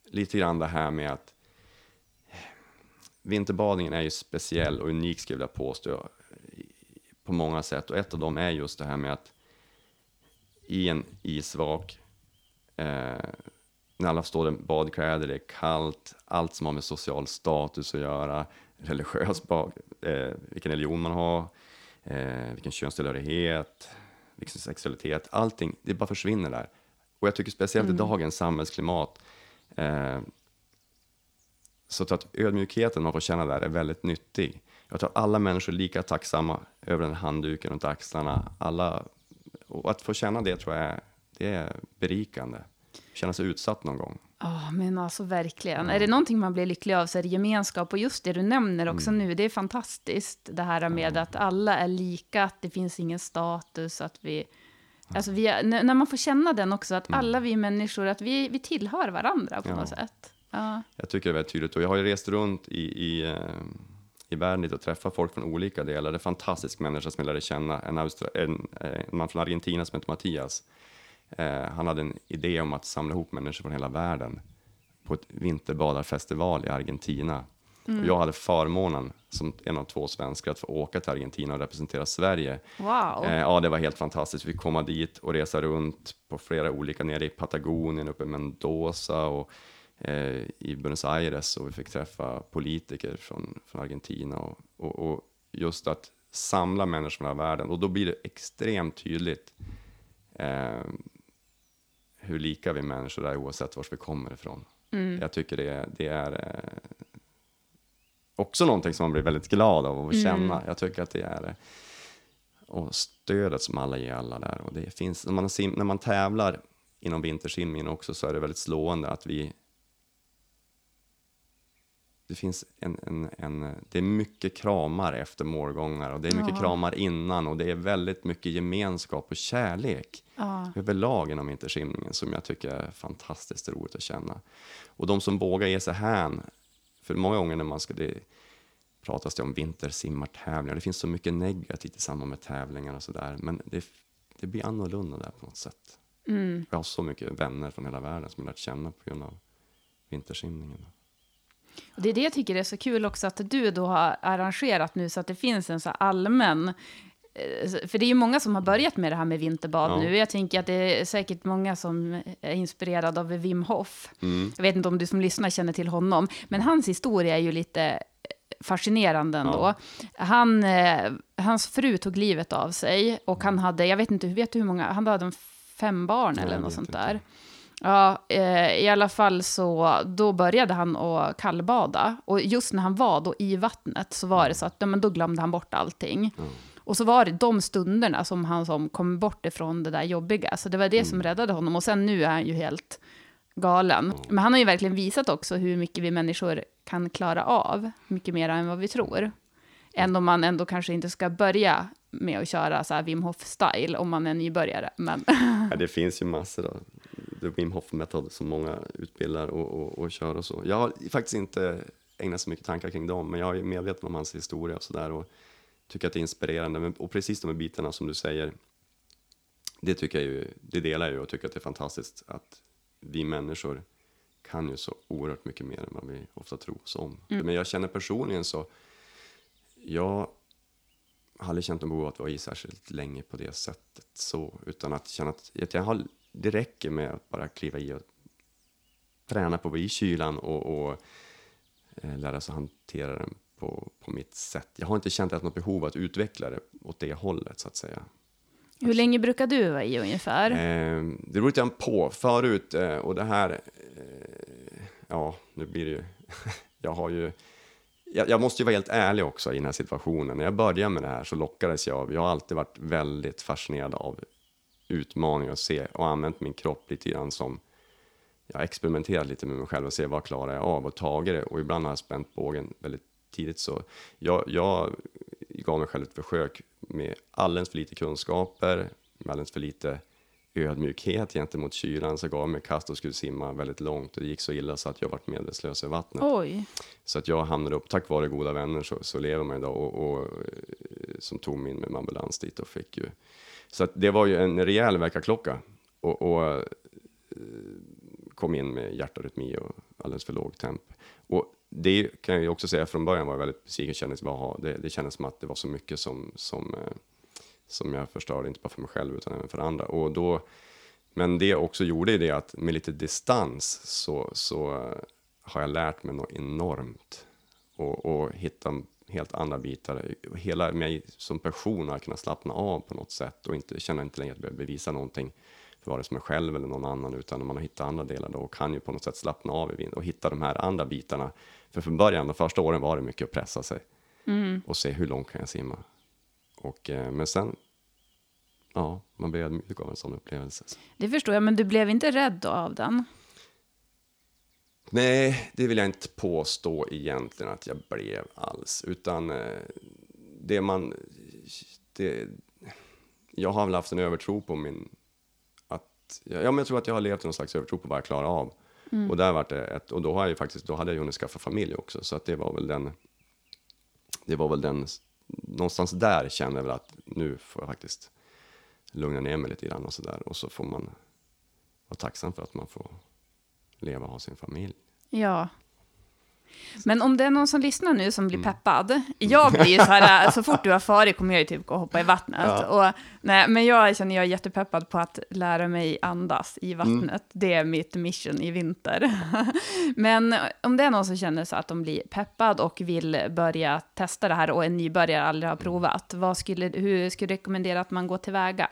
S1: lite grann det här med att vinterbadningen är ju speciell och unik skulle jag vilja påstå på många sätt. Och ett av dem är just det här med att i en isvak, eh, när alla står i badkläder, det är kallt, allt som har med social status att göra, religiös bak, eh, vilken religion man har, eh, vilken könstillhörighet, vilken sexualitet, allting, det bara försvinner där. Och jag tycker speciellt mm. i dagens samhällsklimat, eh, så att ödmjukheten man får känna där är väldigt nyttig. Jag tror alla människor är lika tacksamma över den handduken runt axlarna. Alla, och att få känna det tror jag det är berikande. Känna sig utsatt någon gång.
S2: Ja, oh, men alltså verkligen. Ja. Är det någonting man blir lycklig av så är det gemenskap. Och just det du nämner också mm. nu, det är fantastiskt. Det här med ja. att alla är lika, att det finns ingen status, att vi... Alltså vi är, när man får känna den också, att mm. alla vi människor, att vi, vi tillhör varandra på ja. något sätt. Ja.
S1: Jag tycker det är väldigt tydligt. Och jag har ju rest runt i, i, eh, i världen och träffat folk från olika delar. Det är en fantastisk människa som jag lärde känna. En, Austra en, eh, en man från Argentina som heter Mattias. Eh, han hade en idé om att samla ihop människor från hela världen på ett vinterbadarfestival i Argentina. Mm. Och jag hade förmånen, som en av två svenskar, att få åka till Argentina och representera Sverige.
S2: Wow.
S1: Eh, ja, det var helt fantastiskt. Vi fick komma dit och resa runt på flera olika, nere i Patagonien, uppe i Mendoza och eh, i Buenos Aires. Och vi fick träffa politiker från, från Argentina. Och, och, och just att samla människor från hela världen. Och då blir det extremt tydligt eh, hur lika vi människor är oavsett var vi kommer ifrån. Mm. Jag tycker det, det är eh, också någonting som man blir väldigt glad av att mm. känna. Jag tycker att det är eh, och stödet som alla ger alla där. Och det finns, när, man sim, när man tävlar inom vintersimningen också så är det väldigt slående att vi det finns en, en, en, det är mycket kramar efter målgångar och det är mycket ja. kramar innan och det är väldigt mycket gemenskap och kärlek ja. överlag inom vintersimningen som jag tycker är fantastiskt roligt att känna. Och de som vågar ge sig hän, för många gånger när man ska, det pratas det om vintersimmartävlingar, det finns så mycket negativt i samband med tävlingar och sådär, men det, det blir annorlunda där på något sätt. Mm. Jag har så mycket vänner från hela världen som jag lärt känna på grund av vintersimningen.
S2: Och det är det jag tycker är så kul också att du då har arrangerat nu så att det finns en så allmän eh, för det är ju många som har börjat med det här med vinterbad ja. nu. Jag tänker att det är säkert många som är inspirerade av Wim Hof. Mm. Jag vet inte om du som lyssnar känner till honom, men hans historia är ju lite fascinerande ändå. Ja. Han, eh, hans fru tog livet av sig och han hade, jag vet inte, vet du hur många, han hade fem barn eller något sånt där. Ja, eh, i alla fall så då började han att kallbada. Och just när han var då i vattnet så var det så att ja, men då glömde han bort allting. Mm. Och så var det de stunderna som han som kom bort ifrån det där jobbiga. Så det var det mm. som räddade honom. Och sen nu är han ju helt galen. Mm. Men han har ju verkligen visat också hur mycket vi människor kan klara av. Mycket mer än vad vi tror. Än om man ändå kanske inte ska börja med att köra så här Wim Hof-style om man är nybörjare. Men
S1: ja, det finns ju massor. Då. The Wim Hof Method som många utbildar och, och, och kör och så. Jag har faktiskt inte ägnat så mycket tankar kring dem, men jag är medveten om hans historia och sådär och tycker att det är inspirerande. Och precis de här bitarna som du säger, det tycker jag ju, det delar jag ju och tycker att det är fantastiskt att vi människor kan ju så oerhört mycket mer än vad vi ofta tror oss om. Mm. Men jag känner personligen så, jag har aldrig känt en behov av att vara i särskilt länge på det sättet så, utan att känna att jag har det räcker med att bara kliva i och träna på att vara i kylan och, och eh, lära sig hantera den på, på mitt sätt. Jag har inte känt att något behov att utveckla det åt det hållet så att säga.
S2: Hur länge brukar du vara i ungefär?
S1: Eh, det beror lite på. Förut, eh, och det här, eh, ja, nu blir det ju, jag har ju, jag, jag, måste ju vara helt ärlig också i den här situationen. När jag började med det här så lockades jag av, jag har alltid varit väldigt fascinerad av utmaning att se och använt min kropp lite grann som jag har experimenterat lite med mig själv och se vad klarar jag av och tagit det och ibland har jag spänt bågen väldigt tidigt så jag, jag gav mig själv ett försök med alldeles för lite kunskaper, med alldeles för lite ödmjukhet gentemot kylan så gav jag mig kast och skulle simma väldigt långt och det gick så illa så att jag varit medvetslös i vattnet.
S2: Oj.
S1: Så att jag hamnade upp, tack vare goda vänner så, så lever man idag och, och som tog mig in med ambulans dit och fick ju så det var ju en rejäl väckarklocka och, och eh, kom in med hjärtarytmi och alldeles för låg temp. Och det kan jag ju också säga från början var jag väldigt besviken, kändes, det, det kändes som att det var så mycket som, som, eh, som jag förstörde, inte bara för mig själv utan även för andra. Och då, men det också gjorde det att med lite distans så, så eh, har jag lärt mig något enormt och, och hitta helt andra bitar. Hela mig som person har kunnat slappna av på något sätt och inte känna inte längre att jag behöver bevisa någonting för vare sig mig själv eller någon annan, utan man har hittat andra delar då kan ju på något sätt slappna av och hitta de här andra bitarna. För från början, de första åren var det mycket att pressa sig och se hur långt kan jag simma. Och, eh, men sen, ja, man blir ödmjuk av en sån upplevelse.
S2: Det förstår jag, men du blev inte rädd av den?
S1: Nej, det vill jag inte påstå egentligen att jag blev alls, utan eh, det man... Det, jag har väl haft en övertro på min... Att, ja, men jag tror att jag har levt i någon slags övertro på vad jag klarar av. Och, där var det ett, och då, har jag faktiskt, då hade jag ju hunnit skaffa familj också, så att det var väl den... Det var väl den... Någonstans där kände jag väl att nu får jag faktiskt lugna ner mig lite grann och så där. Och så får man vara tacksam för att man får leva och ha sin familj.
S2: Ja. Men om det är någon som lyssnar nu som blir peppad. Jag blir ju så här, så fort du har farit kommer jag ju typ gå och hoppa i vattnet. Och, nej, men jag känner jag är jättepeppad på att lära mig andas i vattnet. Det är mitt mission i vinter. men om det är någon som känner så att de blir peppad och vill börja testa det här och en nybörjare aldrig har provat. Vad skulle, hur skulle du rekommendera att man går tillväga?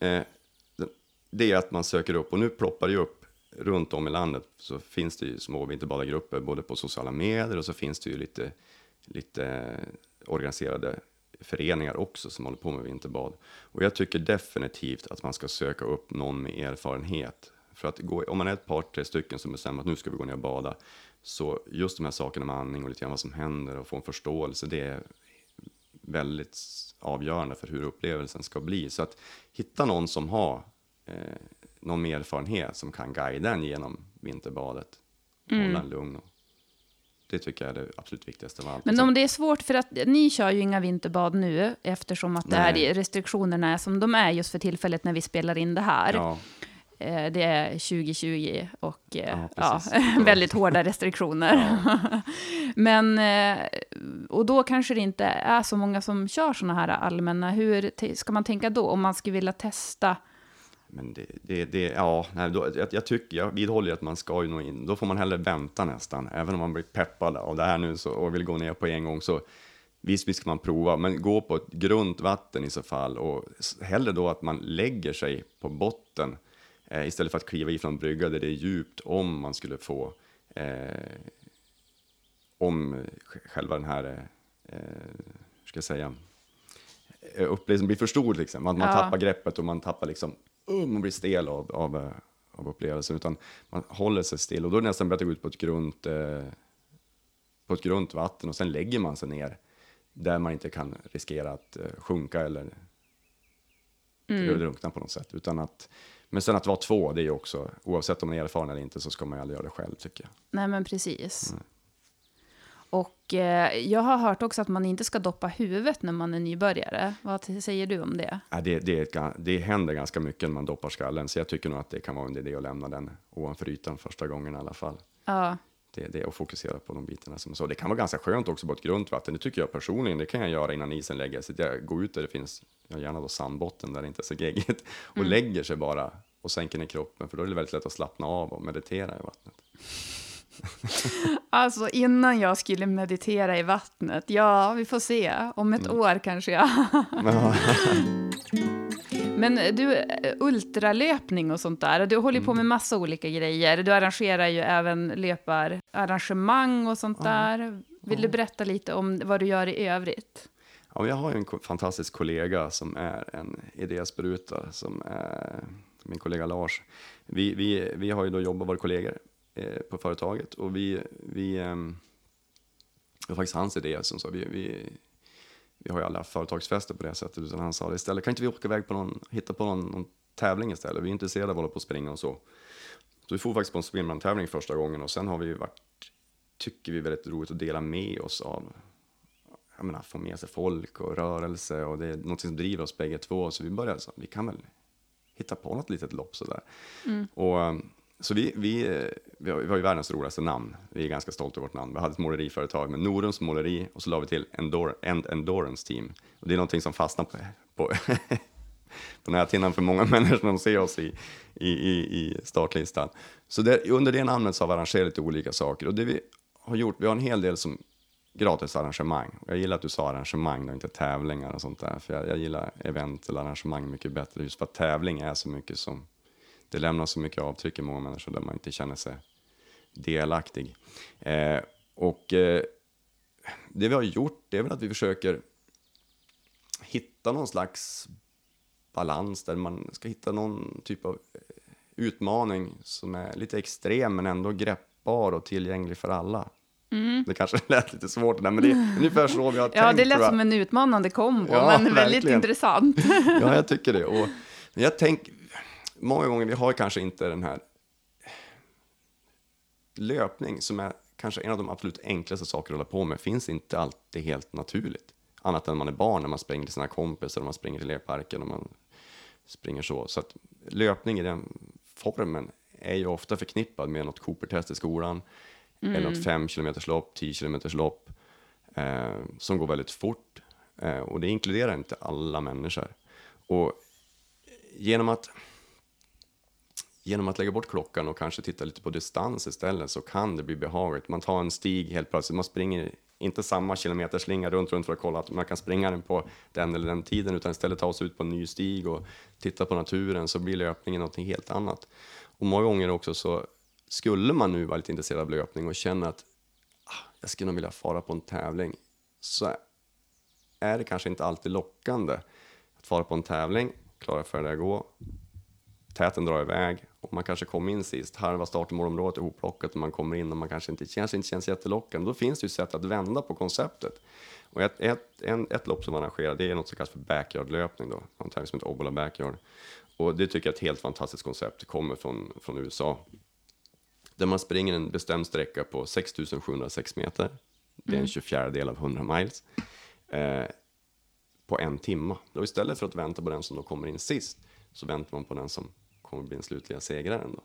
S1: Eh, det- det är att man söker upp, och nu ploppar det ju upp runt om i landet, så finns det ju små vinterbadargrupper, både på sociala medier och så finns det ju lite, lite organiserade föreningar också som håller på med vinterbad. Och jag tycker definitivt att man ska söka upp någon med erfarenhet. För att gå, om man är ett par, tre stycken som bestämmer att nu ska vi gå ner och bada, så just de här sakerna med andning och lite grann vad som händer och få en förståelse, det är väldigt avgörande för hur upplevelsen ska bli. Så att hitta någon som har eh, någon mer erfarenhet som kan guida en genom vinterbadet. Hålla en lugn. Och, det tycker jag är det absolut viktigaste av allt.
S2: Men
S1: Sen-
S2: om det är svårt, för att ni kör ju inga vinterbad nu, eftersom att det
S1: Nej.
S2: är restriktionerna är som de är just för tillfället när vi spelar in det här.
S1: ja,
S2: Eh, Det är 2020 och eh,
S1: Ja,
S2: ja, väldigt hårda restriktioner. Men, eh, och då kanske det inte är så många som kör sådana här allmänna. Hur ska man tänka då om man skulle vilja testa?
S1: Men det, det, det ja, nej, då, jag, jag tycker, jag vidhåller att man ska ju nå in, då får man hellre vänta nästan, även om man blir peppad av det här nu så, och vill gå ner på en gång så visst, visst ska man prova, men gå på ett grunt vatten i så fall och hellre då att man lägger sig på botten eh, istället för att kliva i från brygga där det är djupt om man skulle få eh, om eh, själva den här, eh, hur ska jag säga, eh, upplevelsen blir för stor, liksom. att man
S2: Ja.
S1: tappar greppet och man tappar liksom, uh, man blir stel av, av, eh, av upplevelsen, utan man håller sig still och då är det nästan bättre att gå ut på ett grunt, eh, på ett grunt vatten och sen lägger man sig ner där man inte kan riskera att eh, sjunka eller
S2: Mm.
S1: drunkna på något sätt. Utan att, men sen att vara två, det är ju också, oavsett om man är erfaren eller inte, så ska man ju aldrig göra det själv tycker jag.
S2: Nej, men precis. Och eh, jag har hört också att man inte ska doppa huvudet när man är nybörjare. Vad säger du om det?
S1: Ja, det, det, det händer ganska mycket när man doppar skallen, så jag tycker nog att det kan vara en idé att lämna den ovanför ytan första gången i alla fall.
S2: Ja,
S1: Det, det är att fokusera på de bitarna som så. Det kan vara ganska skönt också på ett grunt vatten, det tycker jag personligen. Det kan jag göra innan isen lägger sig. Jag går ut där det finns, ja, gärna då sandbotten där det inte är så geggigt, och lägger sig bara och sänker ner kroppen, för då är det väldigt lätt att slappna av och meditera i vattnet.
S2: Alltså innan jag skulle meditera i vattnet, ja vi får se, om ett år kanske jag. Men du, eh, ultralöpning och sånt där, du håller ju på med massa olika grejer. Du arrangerar ju även löpararrangemang och sånt där. Vill du berätta lite om vad du gör i övrigt?
S1: Ja, jag har ju en fantastisk kollega som är en idéspruta, som är min kollega Lars. Vi, vi, vi har ju då jobbat, varit kollegor eh, på företaget och vi, vi ehm, det var faktiskt hans idé som sa, vi, vi, vi har ju alla företagsfester på det sättet, utan han sa istället, kan inte vi åka iväg på någon, hitta på någon, någon tävling istället? Vi är intresserade av att hålla på och springa och så. Så vi får faktiskt på en swimrun-tävling första gången och sen har vi varit, tycker vi väldigt roligt att dela med oss av jag menar, få med sig folk och rörelse och det är något som driver oss bägge två. Så vi började så, vi kan väl hitta på något litet lopp sådär. Och, um, så vi, vi, eh, vi, har, vi har ju världens roligaste namn. Vi är ganska stolta över vårt namn. Vi hade ett måleriföretag med Norums måleri och så la vi till Endor, End Endurance Team. Och det är någonting som fastnar på, på, på näthinnan för många människor som ser oss i, i, i, i startlistan. Så det, under det namnet så har vi arrangerat lite olika saker. Och det vi har gjort, vi har en hel del som gratisarrangemang. Jag gillar att du sa arrangemang och inte tävlingar och sånt där. För jag, jag gillar event eller arrangemang mycket bättre. Just för att tävling är så mycket som, det lämnar så mycket avtryck i många människor där man inte känner sig delaktig. Eh, och eh, det vi har gjort, det är väl att vi försöker hitta någon slags balans där man ska hitta någon typ av eh, utmaning som är lite extrem men ändå greppbar och tillgänglig för alla. Det kanske lät lite svårt men det är ungefär så vi har tänkt.
S2: Ja, det lät som en utmanande kombo,
S1: Ja,
S2: men väldigt
S1: verkligen.
S2: intressant.
S1: Ja, jag tycker det. Och jag tänker, många gånger, vi har kanske inte den här löpning som är kanske en av de absolut enklaste saker att hålla på med, finns inte alltid helt naturligt. Annat än när man är barn, när man springer till sina kompisar, och man springer till lekparken och man springer så. Så att löpning i den formen är ju ofta förknippad med något Cooper-test i skolan, eller något 5 km lopp, 10 km lopp, eh, som går väldigt fort. Eh, och det inkluderar inte alla människor. Och genom att, genom att lägga bort klockan och kanske titta lite på distans istället så kan det bli behagligt. Man tar en stig helt plötsligt, man springer inte samma kilometerslinga runt, runt för att kolla att man kan springa den på den eller den tiden, utan istället ta sig ut på en ny stig och titta på naturen, så blir löpningen något helt annat. Och många gånger också så skulle man nu vara lite intresserad av löpning och känna att ah, jag skulle nog vilja fara på en tävling, så är det kanske inte alltid lockande att fara på en tävling, klara för det att gå, täten drar iväg man kanske kommer in sist, halva startmålområdet är hopplockat och man kommer in och man kanske inte, kanske inte känns jättelockande. Då finns det ju sätt att vända på konceptet. Och ett, ett, en, ett lopp som man arrangerar, det är något som kallas för backyard-löpning då, en tävling som heter Obbola Backyard. Och det tycker jag är ett helt fantastiskt koncept, det kommer från, från USA. Där man springer en bestämd sträcka på 6706 meter, det är en 24 del av 100 miles, eh, på en timma. Och istället för att vänta på den som då kommer in sist, så väntar man på den som kommer bli den slutliga segraren. Då.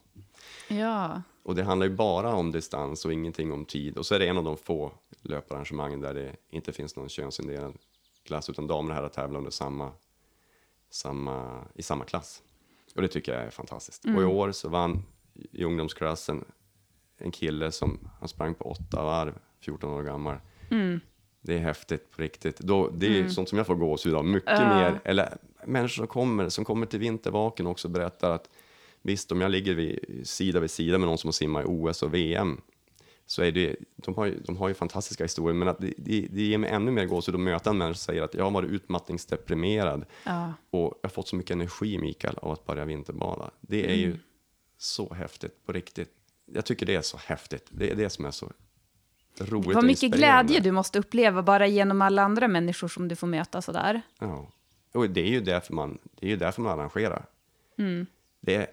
S2: Ja,
S1: Och det handlar ju bara om distans och ingenting om tid. Och så är det en av de få löpararrangemangen där det inte finns någon könsindelad klass, utan damer och herrar tävlar under samma, samma, i samma klass. Och det tycker jag är fantastiskt. Och i år så vann i ungdomsklassen en kille som han sprang på åtta varv, 14 år gammal. Det är häftigt på riktigt. Då, det är sånt som jag får gåshud av. Mycket
S2: Ja.
S1: mer, eller människor som kommer, som kommer till vintervaken också berättar att visst, om jag ligger vid, sida vid sida med någon som har simmat i OS och VM, så är det, de har ju, de har ju fantastiska historier, men att det, det, det ger mig ännu mer gåshud att möta en människa som säger att jag har varit utmattningsdeprimerad
S2: ja.
S1: och jag har fått så mycket energi, Mikael, av att börja vinterbada. Det är ju så häftigt, på riktigt. Jag tycker det är så häftigt. Det är det som är så roligt
S2: Vad mycket glädje du måste uppleva bara genom alla andra människor som du får möta sådär.
S1: Ja. Och det är ju därför man, det är ju därför man arrangerar. Det är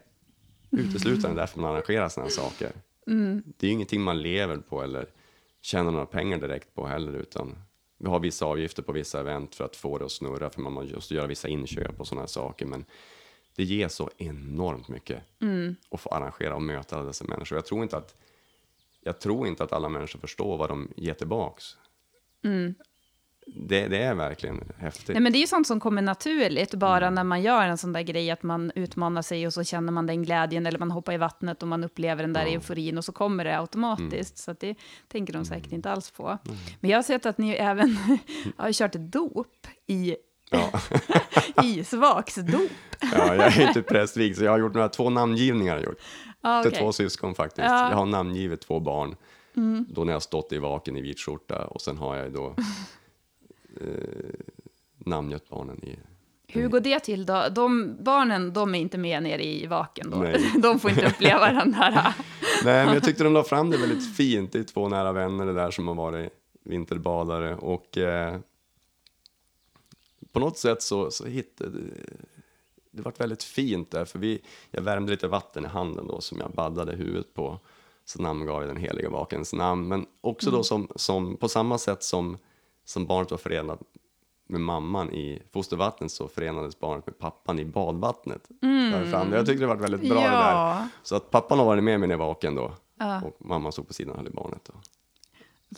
S1: uteslutande därför man arrangerar sådana saker. Det är ju ingenting man lever på eller tjänar några pengar direkt på heller, utan vi har vissa avgifter på vissa event för att få det att snurra, för man måste göra vissa inköp och sådana saker. Men det ger så enormt mycket att få arrangera och möta alla dessa människor. Jag tror inte att, jag tror inte att alla människor förstår vad de ger tillbaks. Det, det är verkligen häftigt.
S2: Nej, men det är ju sånt som kommer naturligt, bara när man gör en sån där grej, att man utmanar sig och så känner man den glädjen, eller man hoppar i vattnet och man upplever den där euforin och så kommer det automatiskt. Så att det tänker de säkert inte alls på. Men jag har sett att ni även har kört dop i
S1: Ja.
S2: isvaksdop.
S1: Ja, jag är inte prästvigd, så jag har gjort några två namngivningar. Gjort.
S2: Ah,
S1: Till
S2: okej.
S1: två syskon faktiskt.
S2: Ja. Mm.
S1: Jag har namngivit två barn. Då när jag stått i vaken i vit skjorta och sen har jag då eh, namngett barnen i...
S2: Hur går det till då? De barnen, de är inte med nere i vaken då?
S1: Nej.
S2: De får inte uppleva den där...
S1: Nej, men jag tyckte de la fram det väldigt fint. Det är två nära vänner det där som har varit vinterbadare och eh, på något sätt så, så hittade det varit väldigt fint där, för vi, jag värmde lite vatten i handen då som jag baddade huvudet på. Så namngav jag den heliga vakens namn, men också då som, som på samma sätt som, som barnet var förenat med mamman i fostervattnet så förenades barnet med pappan i badvattnet. Fram. Jag tyckte det var väldigt bra det där.
S2: Ja.
S1: Så att pappan har varit med mig när jag var vaken då.
S2: Ja.
S1: Och mamma stod på sidan och höll i barnet. Då.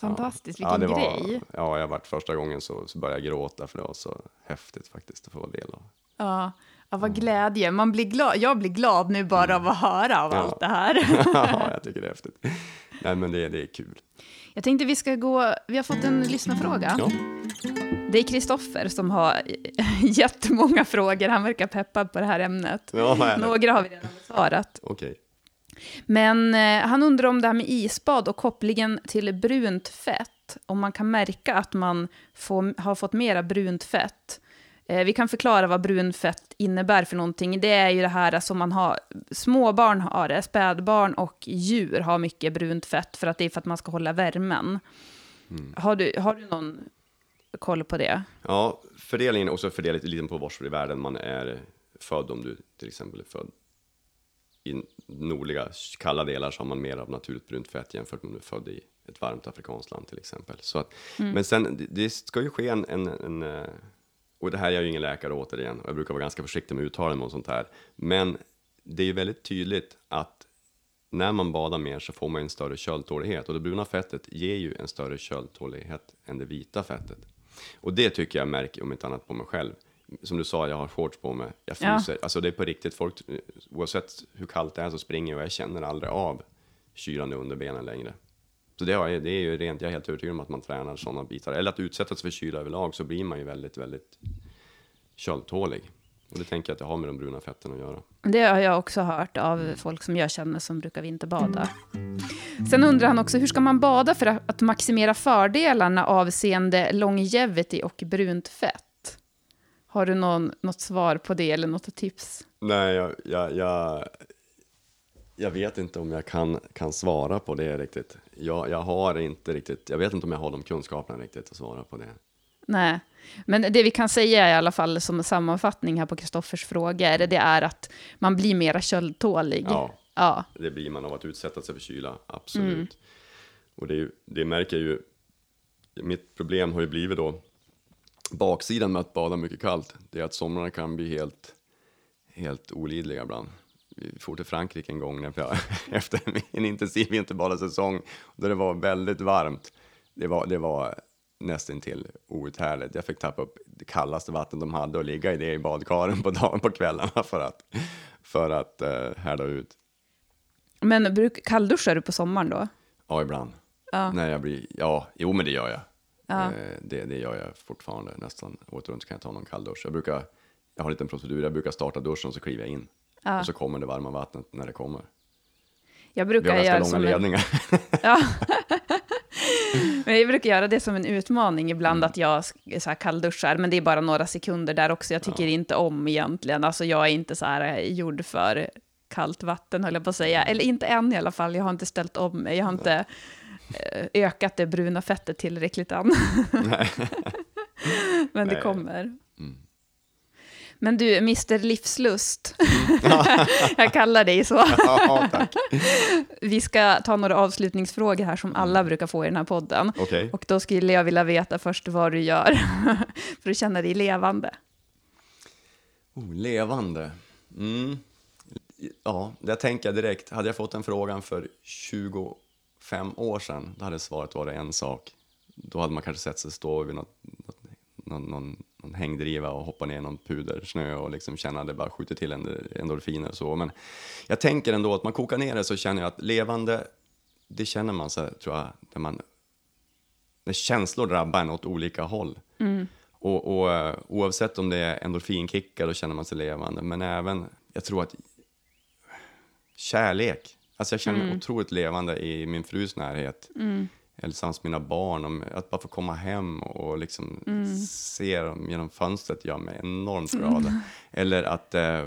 S2: Fantastiskt,
S1: ja,
S2: vilken
S1: var,
S2: grej.
S1: Ja, jag varit första gången så, så började jag gråta för det var så häftigt faktiskt att få vara del av.
S2: Ja, ja vad glädje. Man blir glad. Jag blir glad nu bara av att höra av
S1: Ja.
S2: allt det här.
S1: ja, jag tycker det är häftigt. Nej, men det, det är kul.
S2: Jag tänkte vi ska gå, vi har fått en lyssnarfråga.
S1: Ja.
S2: Det är Kristoffer som har jättemånga frågor. Han verkar peppad på det här ämnet.
S1: Ja.
S2: Några har vi redan besvarat.
S1: Okej.
S2: Men eh, han undrar om det här med isbad och kopplingen till brunt fett. Om man kan märka att man får, har fått mera brunt fett. Eh, vi kan förklara vad brunt fett innebär för någonting. Det är ju det här som man har, småbarn har det, spädbarn och djur har mycket brunt fett för att det är för att man ska hålla värmen. Har, du, har du någon koll på det?
S1: Ja, fördelningen är också fördelat lite på var i världen man är född. Om du till exempel är född i nordliga kalla delar så har man mer av naturligt brunt fett jämfört med om du är född i ett varmt afrikanskt land till exempel. Så att, Men sen, det, det ska ju ske en, en, en eh, och det här är jag ju ingen läkare återigen, och jag brukar vara ganska försiktig med uttalanden och sånt här. Men det är ju väldigt tydligt att när man badar mer så får man en större köldtålighet och det bruna fettet ger ju en större köldtålighet än det vita fettet. Och det tycker jag märker om inte annat på mig själv. Som du sa, jag har shorts på mig, jag
S2: Ja.
S1: fryser. Alltså det är på riktigt, folk, oavsett hur kallt det är så springer jag och jag känner aldrig av kylan under benen längre. Så det, har, det är ju rent, jag är helt övertygad om att man tränar sådana bitar. Eller att utsättas för kyla överlag så blir man ju väldigt, väldigt köldtålig. Och det tänker jag att det har med de bruna fetten att göra.
S2: Det har jag också hört av folk som jag känner som brukar vinterbada. Sen undrar han också, hur ska man bada för att maximera fördelarna avseende longevity och brunt fett? Har du någon, något svar på det eller något tips?
S1: Nej, jag, jag, jag, jag vet inte om jag kan, kan svara på det riktigt. Jag, jag har inte riktigt, jag vet inte om jag har de kunskaperna riktigt att svara på det.
S2: Nej, men det vi kan säga i alla fall som sammanfattning här på Kristoffers frågor, det är att man blir mera köldtålig.
S1: Ja.
S2: ja.
S1: Det blir man av att utsätta sig för kyla, absolut. Och det, det märker jag ju, mitt problem har ju blivit då, baksidan med att bada mycket kallt, det är att somrarna kan bli helt, helt olidliga ibland. For till Frankrike en gång när jag, efter en intensiv vinterbadarsäsong, då det var väldigt varmt. Det var, det var nästintill outhärdligt. Jag fick tappa upp det kallaste vatten de hade och ligga i det i badkaren på dagen på kvällarna för att, för att uh, härda ut.
S2: Men bruk, kallduschar du på sommaren då?
S1: Ja, ibland.
S2: Ja.
S1: När jag blir, ja, jo men det gör jag.
S2: Ja.
S1: Eh, det, det gör jag fortfarande nästan året runt kan jag ta någon kalldusch. Jag brukar, jag har en liten procedur, jag brukar starta duschen och så kliver jag in.
S2: Ja.
S1: Och så kommer det varma vattnet när det kommer.
S2: Jag
S1: Vi
S2: brukar
S1: har ganska långa
S2: som en,
S1: ledningar.
S2: Ja. Men jag brukar göra det som en utmaning ibland, att jag så här kallduschar, men det är bara några sekunder där också. Jag tycker inte om egentligen, alltså jag är inte så här eh, gjord för kallt vatten, höll jag på att säga. Eller inte än i alla fall, jag har inte ställt om mig, jag har inte eh, ökat det bruna fettet tillräckligt än. men det kommer. Men du, Mr Livslust, jag kallar dig så.
S1: ja, tack.
S2: Vi ska ta några avslutningsfrågor här som alla brukar få i den här podden.
S1: Okej.
S2: Och då skulle jag vilja veta först vad du gör för att känna dig levande.
S1: Oh, levande. Mm. Ja, det tänker jag direkt. Hade jag fått den frågan för 25 år sedan, då hade svaret varit en sak. Då hade man kanske sett sig stå vid något, något, någon, någon hängdriva och hoppa ner någon pudersnö och liksom känna det bara skjuter till en- endorfiner och så. Men jag tänker ändå att man kokar ner det så känner jag att levande, det känner man sig, tror jag, när man när känslor drabbar en åt olika håll. Och, och eh, oavsett om det är endorfinkickar, då känner man sig levande. Men även, jag tror att kärlek. Alltså jag känner mig otroligt levande i min frus närhet. Eller med mina barn. Om, att bara få komma hem och liksom se dem genom fönstret gör mig enormt glad. Eller att eh,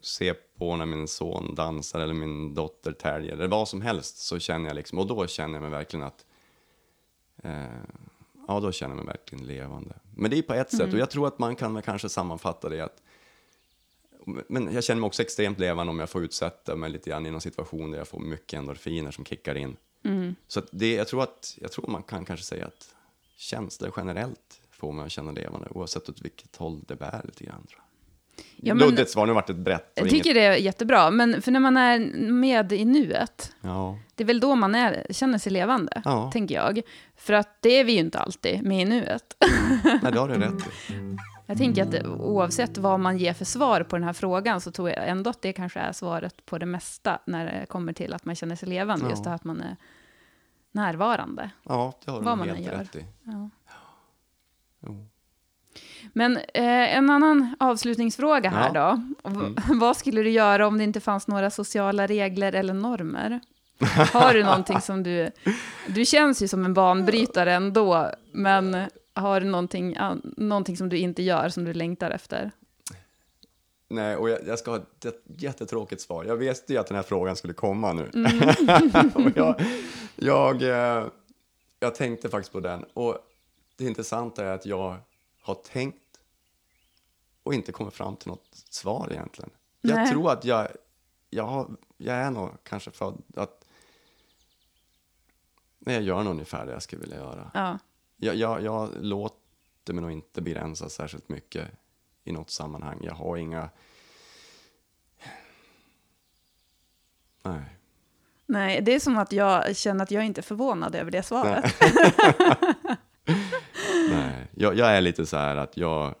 S1: se på när min son dansar eller min dotter täljer. Eller vad som helst så känner jag liksom, och då känner jag mig verkligen att eh, ja, då känner jag mig verkligen levande. Men det är på ett sätt, och jag tror att man kan kanske sammanfatta det att men jag känner mig också extremt levande om jag får utsätta mig lite grann i någon situation där jag får mycket endorfiner som kickar in. Så att det, jag, tror att, jag tror man kan kanske säga att känslor generellt får mig att känna levande, oavsett åt vilket håll det bär lite grann. Tror jag.
S2: Ja, men-
S1: Luddigt svar, nu vart det ett brett.
S2: Jag tycker
S1: inget-
S2: det är jättebra, men för när man är med i nuet,
S1: Ja,
S2: det är väl då man är, känner sig levande,
S1: Ja.
S2: tänker jag. För att det är vi ju inte alltid med i nuet.
S1: nej, det har du rätt i.
S2: Jag tänker att oavsett vad man ger för svar på den här frågan så tror jag ändå att det kanske är svaret på det mesta när det kommer till att man känner sig levande.
S1: Ja.
S2: Just det här att man är närvarande.
S1: Ja, det har
S2: Vad man
S1: helt
S2: gör.
S1: rätt i.
S2: Ja. Men eh, en annan avslutningsfråga här
S1: Ja.
S2: då. V- Vad skulle du göra om det inte fanns några sociala regler eller normer? Har du någonting som du... Du känns ju som en banbrytare ändå, men har du någonting, någonting som du inte gör som du längtar efter?
S1: Nej, och jag, jag ska ha ett jättetråkigt svar. Jag visste ju att den här frågan skulle komma nu. och jag, jag, eh, jag tänkte faktiskt på den. Och det intressanta är att jag har tänkt och inte kommit fram till något svar egentligen. Jag
S2: Nej.
S1: tror att jag, jag, har, jag är nog kanske född att jag gör nog ungefär det jag skulle vilja göra.
S2: Ja.
S1: Jag, jag, jag låter mig nog inte begränsa särskilt mycket i något sammanhang. Jag har inga... Nej.
S2: Nej, det är som att jag känner att jag inte är förvånad över det svaret.
S1: Nej. Jag, jag är lite så här att jag...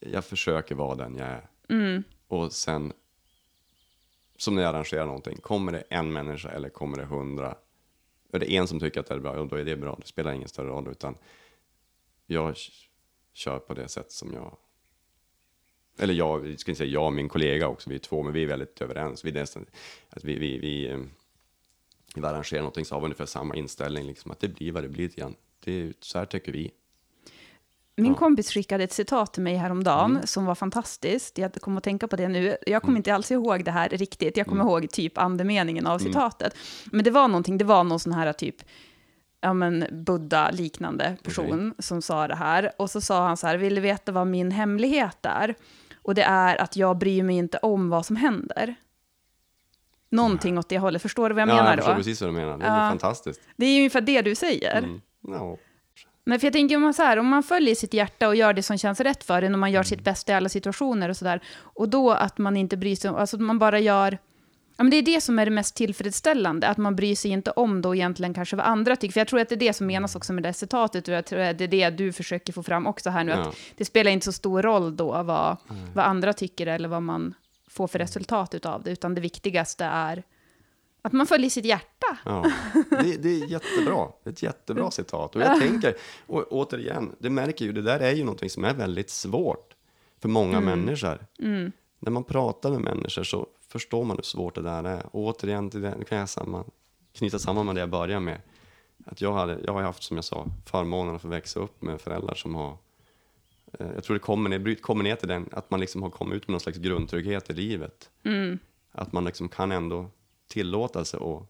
S1: Jag försöker vara den jag är.
S2: Mm.
S1: Och sen... Som när jag arrangerar någonting. Kommer det en människa eller kommer det hundra? Är det en som tycker att det är bra, då är det bra. Det spelar ingen större roll. Utan jag kör på det sätt som jag... Eller jag, ska inte säga jag och min kollega också, vi är två, men vi är väldigt överens. Vi, är nästan, att vi, vi, vi, ehm, vi arrangerar någonting så har vi ungefär samma inställning, liksom, att det blir vad det blir lite grann. Det är, så här tycker vi.
S2: Min kompis skickade ett citat till mig häromdagen som var fantastiskt. Jag kommer att tänka på det nu. Jag kommer inte alls ihåg det här riktigt. Jag kommer ihåg typ andemeningen av citatet. Men det var någonting, det var någon sån här typ ja men Buddha-liknande person som sa det här. Och så sa han så här, vill du veta vad min hemlighet är? Och det är att jag bryr mig inte om vad som händer. Någonting åt det hållet, förstår du vad jag
S1: ja,
S2: menar
S1: jag förstår
S2: då?
S1: precis vad du menar. Det är
S2: Ja.
S1: fantastiskt.
S2: Det är ju ungefär det du säger.
S1: Mm. Ja.
S2: Men för jag tänker om man, så här, om man följer sitt hjärta och gör det som känns rätt för en och man gör sitt bästa i alla situationer och sådär. Och då att man inte bryr sig alltså att man bara gör... Ja, men det är det som är det mest tillfredsställande, att man bryr sig inte om då egentligen kanske vad andra tycker. För jag tror att det är det som menas också med det här citatet och jag tror att det är det du försöker få fram också här nu.
S1: Ja.
S2: Att det spelar inte så stor roll då vad, vad andra tycker eller vad man får för resultat utav det, utan det viktigaste är att man följer sitt hjärta.
S1: Ja, det, det är jättebra. Det är ett jättebra citat. Och jag tänker, och återigen, det märker ju, det där är ju någonting som är väldigt svårt för många människor. När man pratar med människor så förstår man hur svårt det där är. Och återigen, det nu kan jag samman, knyta samman med det jag började med. Att jag, hade, jag har haft, som jag sa, förmånen att få växa upp med föräldrar som har eh, jag tror det kommer ner, kommer ner till den, att man liksom har kommit ut med någon slags grundtrygghet i livet. Att man liksom kan ändå tillåta sig att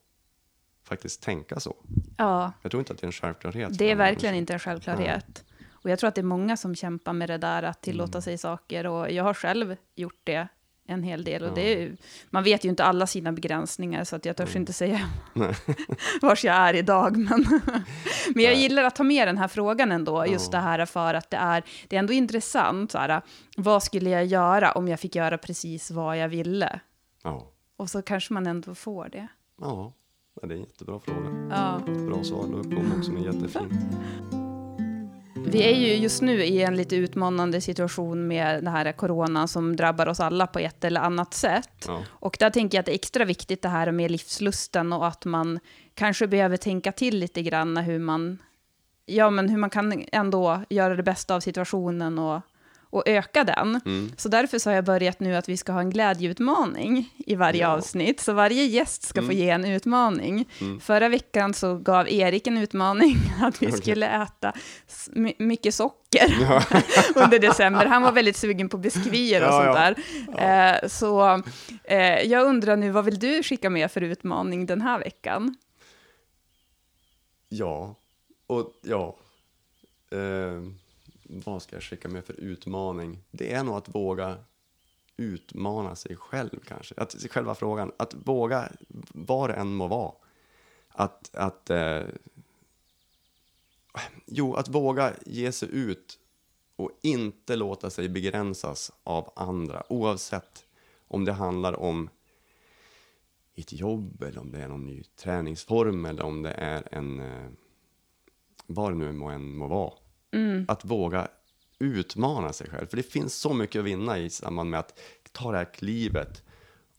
S1: faktiskt tänka så.
S2: Ja.
S1: Jag tror inte att det är en självklarhet.
S2: Det är verkligen inte en självklarhet. Och jag tror att det är många som kämpar med det där att tillåta
S1: Mm.
S2: sig saker. Och jag har själv gjort det en hel del. Och det är man vet ju inte alla sina begränsningar, så att jag törs inte säga vars jag är idag. Men, men jag gillar att ta med den här frågan ändå, just det här för att det är, det är ändå intressant. Så här, vad skulle jag göra om jag fick göra precis vad jag ville?
S1: Ja.
S2: Och så kanske man ändå får det.
S1: ja, det är en jättebra fråga.
S2: Ja.
S1: Bra svar. Du kom också med jättefin.
S2: Vi är ju just nu i en lite utmanande situation med den här coronan som drabbar oss alla på ett eller annat sätt.
S1: Ja.
S2: Och där tänker jag att det är extra viktigt det här med livslusten och att man kanske behöver tänka till lite grann hur man, ja, men hur man kan ändå göra det bästa av situationen och, och öka den.
S1: Mm.
S2: Så därför så har jag börjat nu att vi ska ha en glädjeutmaning i varje
S1: Ja.
S2: avsnitt. Så varje gäst ska få
S1: Mm.
S2: ge en utmaning.
S1: Mm.
S2: Förra veckan så gav Erik en utmaning att vi
S1: Okej.
S2: skulle äta mycket socker under december. Han var väldigt sugen på biskvier och
S1: Ja,
S2: sånt
S1: ja.
S2: där. Eh, så eh, jag undrar nu, vad vill du skicka med för utmaning den här veckan?
S1: Ja, och ja. Eh, vad ska jag skicka med för utmaning? Det är nog att våga utmana sig själv kanske. Att, själva frågan, att våga, vad det än må vara. Att, att eh, jo, att våga ge sig ut och inte låta sig begränsas av andra, oavsett om det handlar om ett jobb eller om det är någon ny träningsform eller om det är en, eh, vad det nu må, än må vara. Att våga utmana sig själv. För det finns så mycket att vinna i samband med att ta det här klivet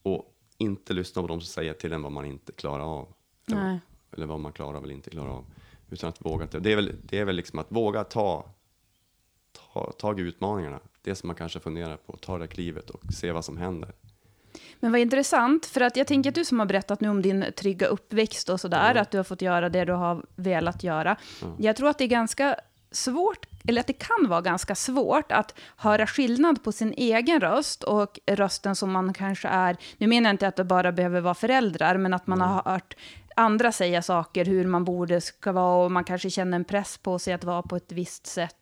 S1: och inte lyssna på de som säger till en vad man inte klarar av.
S2: Nej.
S1: eller vad man klarar av eller inte klarar av. Utan att våga. Det är väl, det är väl liksom att våga ta, ta tag i utmaningarna. Det som man kanske funderar på, ta det klivet och se vad som händer.
S2: Men vad intressant, för att jag tänker att du som har berättat nu om din trygga uppväxt och sådär,
S1: Mm.
S2: att du har fått göra det du har velat göra. Jag tror att det är ganska svårt, eller att det kan vara ganska svårt att höra skillnad på sin egen röst och rösten som man kanske är, nu menar jag inte att det bara behöver vara föräldrar, men att man har hört andra säga saker, hur man borde ska vara, och man kanske känner en press på sig att vara på ett visst sätt.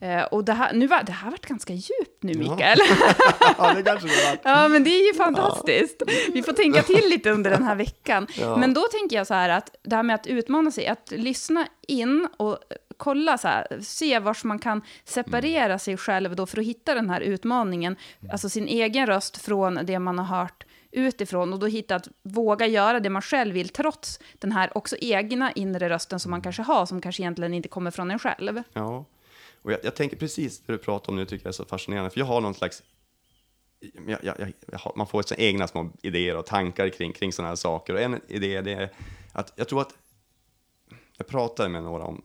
S2: Eh, och det här, nu var, det här har varit ganska djupt nu, Mikael.
S1: ja, det kanske det var.
S2: Ja, men det är ju fantastiskt. Vi får tänka till lite under den här veckan.
S1: Ja.
S2: Men då tänker jag så här att det här med att utmana sig, att lyssna in och kolla så här, se vars man kan separera sig själv då för att hitta den här utmaningen, alltså sin egen röst från det man har hört utifrån och då hitta att våga göra det man själv vill trots den här också egna inre rösten som man kanske har som kanske egentligen inte kommer från en själv.
S1: Ja, och jag, jag tänker precis det du pratar om nu, tycker jag är så fascinerande, för jag har någon slags jag, jag, man får sina egna små idéer och tankar kring, kring sådana här saker. Och en idé är att jag tror att jag pratade med några om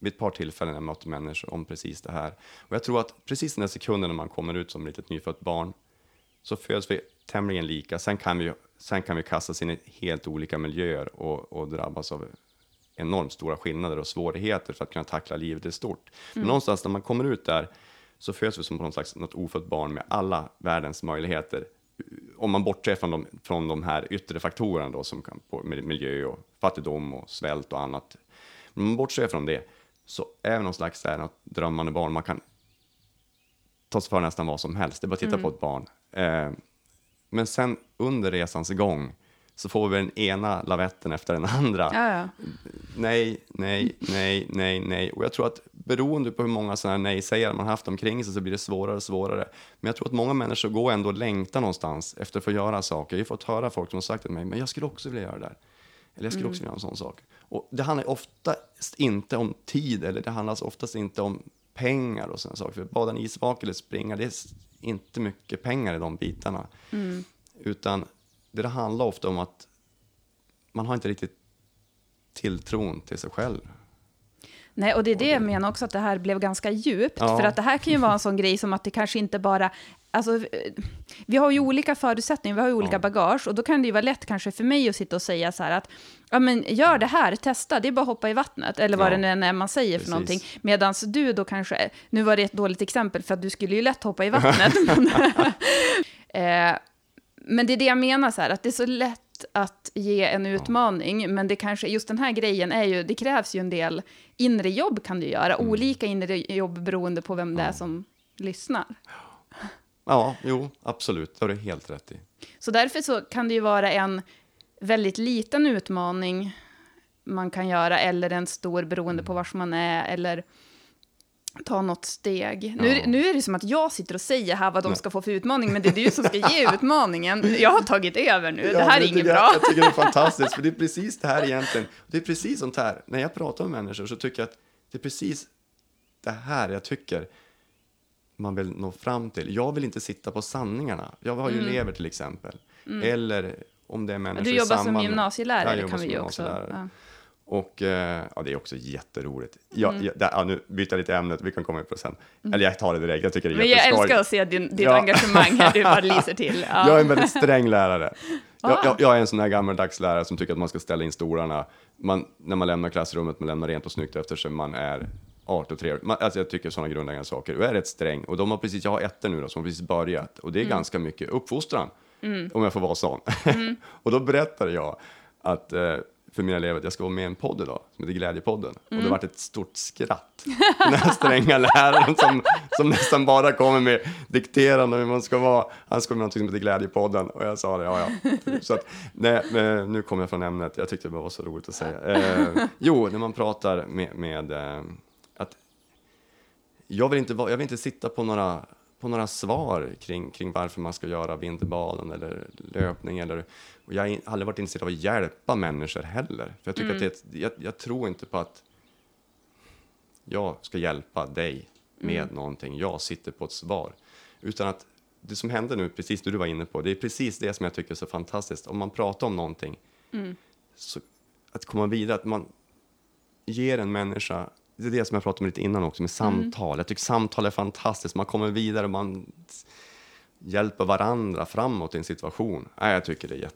S1: vid ett par tillfällen jag mötte människor om precis det här. Och jag tror att precis den där sekunden när man kommer ut som litet nyfött barn så föds vi tämligen lika. Sen kan vi, sen kan vi kastas in i helt olika miljöer och, och drabbas av enormt stora skillnader och svårigheter för att kunna tackla livet i stort. Men någonstans när man kommer ut där så föds vi som på något slags något ofött barn med alla världens möjligheter. Om man bortser från de, från de här yttre faktorerna då, som kan på miljö och fattigdom och svält och annat. Men man bortser från det så är någon slags där, något drömmande barn. Man kan ta sig för nästan vad som helst. Det är bara att titta på ett barn. Eh, men sen under resans gång så får vi den ena lavetten efter den andra.
S2: Ja, ja.
S1: Nej, nej, nej, nej, nej. Och jag tror att beroende på hur många sådana här nej-sägare man haft omkring sig så blir det svårare och svårare. Men jag tror att många människor går ändå och längtar någonstans efter att få göra saker. Jag har fått höra folk som har sagt till mig, men jag skulle också vilja göra det där. Eller jag skulle också vilja göra en sån sak. Och det handlar oftast inte om tid, eller det handlar oftast inte om pengar och sådana saker. För bada en isvak eller springa, det är inte mycket pengar i de bitarna. Utan det, det handlar ofta om att man har inte riktigt tilltron till sig själv.
S2: Nej, och det är det jag menar också, att det här blev ganska djupt.
S1: Ja.
S2: För att det här kan ju vara en sån grej som att det kanske inte bara... Alltså, vi har ju olika förutsättningar, vi har ju olika
S1: Ja.
S2: bagage. Och då kan det ju vara lätt kanske för mig att sitta och säga så här att, ja men gör det här, testa, det är bara att hoppa i vattnet. Eller vad
S1: Ja.
S2: det nu är man säger
S1: Precis.
S2: för någonting. Medan du då kanske, nu var det ett dåligt exempel, för att du skulle ju lätt hoppa i vattnet. men, eh, men det är det jag menar, så här, att det är så lätt att ge en utmaning, men det kanske, just den här grejen är ju, det krävs ju en del inre jobb kan du göra,
S1: Mm.
S2: olika inre jobb beroende på vem det är som lyssnar.
S1: Ja, jo, absolut. Det har du helt rätt i.
S2: Så därför så kan det ju vara en väldigt liten utmaning man kan göra, eller en stor beroende på vars man är, eller ta något steg. Nu, är det-
S1: Ja.
S2: nu är det som att jag sitter och säger här vad de
S1: Nej.
S2: ska få för utmaning, men det är du som ska ge utmaningen. Jag har tagit över nu, det
S1: Ja,
S2: här är inget bra.
S1: Jag, jag tycker det är fantastiskt, för det är precis det här egentligen. Det är precis sånt här. När jag pratar med människor så tycker jag att det är precis det här jag tycker man vill nå fram till. Jag vill inte sitta på sanningarna. Jag har ju elever till exempel. Eller om det är människor
S2: Mm. Du
S1: i
S2: jobbar
S1: samband
S2: som gymnasielärare
S1: jobbar
S2: kan vi ju också. Ja.
S1: Och eh, ja, det är också jätteroligt.
S2: Mm.
S1: ja, där, ja, nu byter jag lite ämnet, vi kan komma in på det sen. Eller jag tar det direkt, jag tycker det är
S2: Men jag älskar att se din, ditt
S1: Ja.
S2: engagemang här, du bara lyser till. Ja.
S1: Jag är en väldigt sträng lärare. Jag,
S2: Ah.
S1: jag, jag är en sån här gammaldags lärare som tycker att man ska ställa in stolarna. Man, när man lämnar klassrummet, man lämnar rent och snyggt efter sig, man är art och trevlig. Man, alltså jag tycker sådana grundläggande saker. Och jag är rätt sträng. Och de har precis, jag har ettor nu då, som har precis börjat. Och det är ganska mycket uppfostran, om jag får vara sån. och då berättade jag att eh, för mina elever att jag ska vara med i en podd idag, som heter Glädjepodden. Och det varit ett stort skratt. Den här stränga läraren som, som nästan bara kommer med dikterande hur man ska vara. Han ska med någonting som heter Glädjepodden. Och jag sa det, ja ja. Så att, nej, nu kommer jag från ämnet, jag tyckte det var så roligt att säga. Eh, jo, när man pratar med, med eh, att jag vill, inte, jag vill inte sitta på några, på några svar kring, kring varför man ska göra vinterbaden eller löpning. Eller, och jag har aldrig varit intresserad av att hjälpa människor heller. För jag, tycker att det jag, jag tror inte på att jag ska hjälpa dig med någonting. Jag sitter på ett svar. Utan att det som hände nu, precis det du var inne på, det är precis det som jag tycker är så fantastiskt. Om man pratar om någonting så att komma vidare, att man ger en människa, det är det som jag pratade om lite innan också, med samtal. Jag tycker samtal är fantastiskt, man kommer vidare, man hjälper varandra framåt i en situation. Nej, jag tycker det är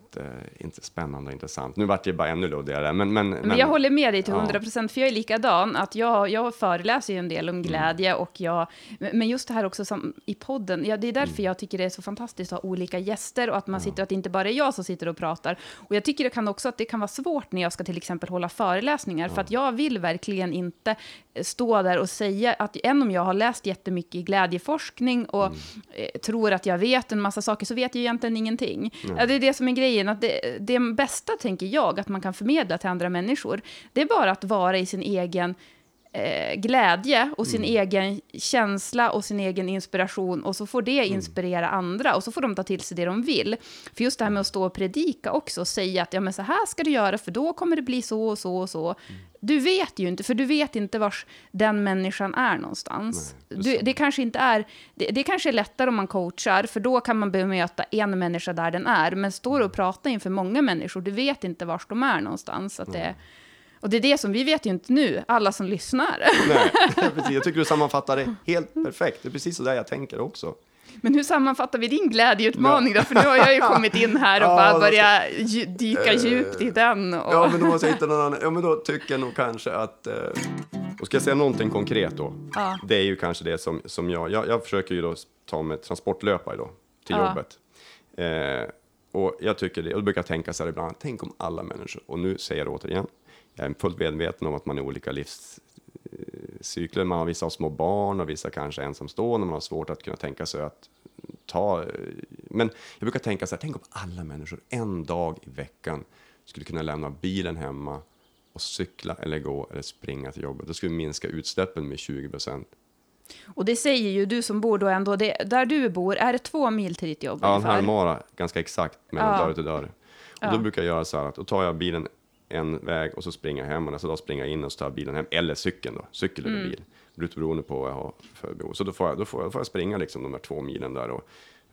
S1: jättespännande och intressant. Nu vart det bara ännu luddigare, men... Men,
S2: men, jag håller med dig till 100 procent, ja. för jag är likadan. Att jag, jag föreläser ju en del om mm. glädje, mm. och jag, men just det här också som, i podden, ja, det är därför mm. jag tycker det är så fantastiskt att ha olika gäster, och att man ja. sitter, att det inte bara är jag som sitter och pratar. Och jag tycker det kan också att det kan vara svårt när jag ska till exempel hålla föreläsningar, ja. för att jag vill verkligen inte stå där och säga att, än om jag har läst jättemycket i glädjeforskning och mm. Eh, tror att jag jag vet en massa saker så vet jag egentligen ingenting. Mm. Det är det som är grejen, att det, det bästa, tänker jag, att man kan förmedla till andra människor, det är bara att vara i sin egen eh, glädje och sin mm. egen känsla och sin egen inspiration och så får det mm. inspirera mm. andra och så får de ta till sig det de vill. För just det här med att stå och predika också och säga att ja, men så här ska du göra för då kommer det bli så och så och så. Mm. Du vet ju inte, för du vet inte var den människan är någonstans. Nej, det, du, det, kanske inte är, det, det kanske är lättare om man coachar, för då kan man bemöta en människa där den är. Men står och pratar inför många människor, du vet inte var de är någonstans. Att det, och det är det som vi vet ju inte nu, alla som lyssnar.
S1: Nej, precis. Jag tycker du sammanfattar det helt perfekt. Det är precis så där jag tänker också.
S2: Men hur sammanfattar vi din glädjeutmaning då? För nu har jag ju kommit in här och ja, bara börjat dyka äh, djupt i den. Och...
S1: Ja, men då måste jag hitta någon annan. Ja, men då tycker jag nog kanske att... Eh, och ska jag säga någonting konkret då? Ja. Det är ju kanske det som, som jag, jag... Jag försöker ju då ta med transportlöpare då, till ja. jobbet. Eh, och jag tycker det, och då brukar jag tänka så här ibland, tänk om alla människor, och nu säger jag det återigen, jag är fullt medveten om att man är olika livscykler. Man har vissa har små barn och vissa kanske ensamstående. Man har svårt att kunna tänka sig att ta... Men jag brukar tänka så här, tänk om alla människor en dag i veckan skulle kunna lämna bilen hemma och cykla eller gå eller springa till jobbet. Då skulle vi minska utsläppen med 20 procent.
S2: Och det säger ju du som bor då ändå, det, där du bor, är det två mil till ditt jobb?
S1: Ja, en halvmara, ganska exakt, mellan ja. dörr till dörr. Och ja. då brukar jag göra så här att då tar jag bilen en väg och så springer jag hem och nästa dag springer jag in och så jag bilen hem. Eller cykeln då, cykel eller mm. bil. Beroende på vad jag har för behov. Så då får jag, då får jag, får jag springa liksom de där två milen där. Och,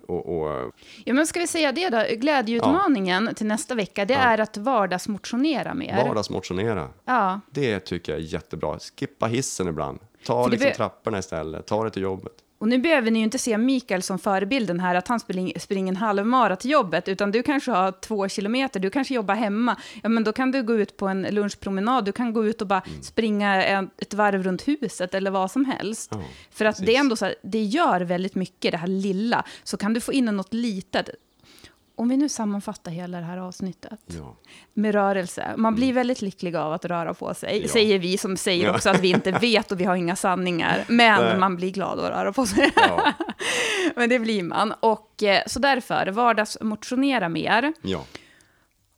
S1: och, och,
S2: ja, men ska vi säga det då? Glädjeutmaningen ja. till nästa vecka, det ja. är att vardagsmotionera mer.
S1: Vardagsmotionera. Ja. Det tycker jag är jättebra. Skippa hissen ibland. Ta liksom trapporna istället. Ta det till jobbet.
S2: Och nu behöver ni ju inte se Mikael som förebilden här, att han springer, springer en halvmara till jobbet, utan du kanske har två kilometer, du kanske jobbar hemma. Ja, men då kan du gå ut på en lunchpromenad, du kan gå ut och bara mm. springa ett varv runt huset eller vad som helst. Oh, För att precis. det är ändå så här, det gör väldigt mycket, det här lilla. Så kan du få in något litet om vi nu sammanfattar hela det här avsnittet ja. med rörelse. Man blir mm. väldigt lycklig av att röra på sig, ja. säger vi som säger ja. också att vi inte vet och vi har inga sanningar. Men Nej. man blir glad att röra på sig. men det blir man. Och eh, så därför, vardagsmotionera mer.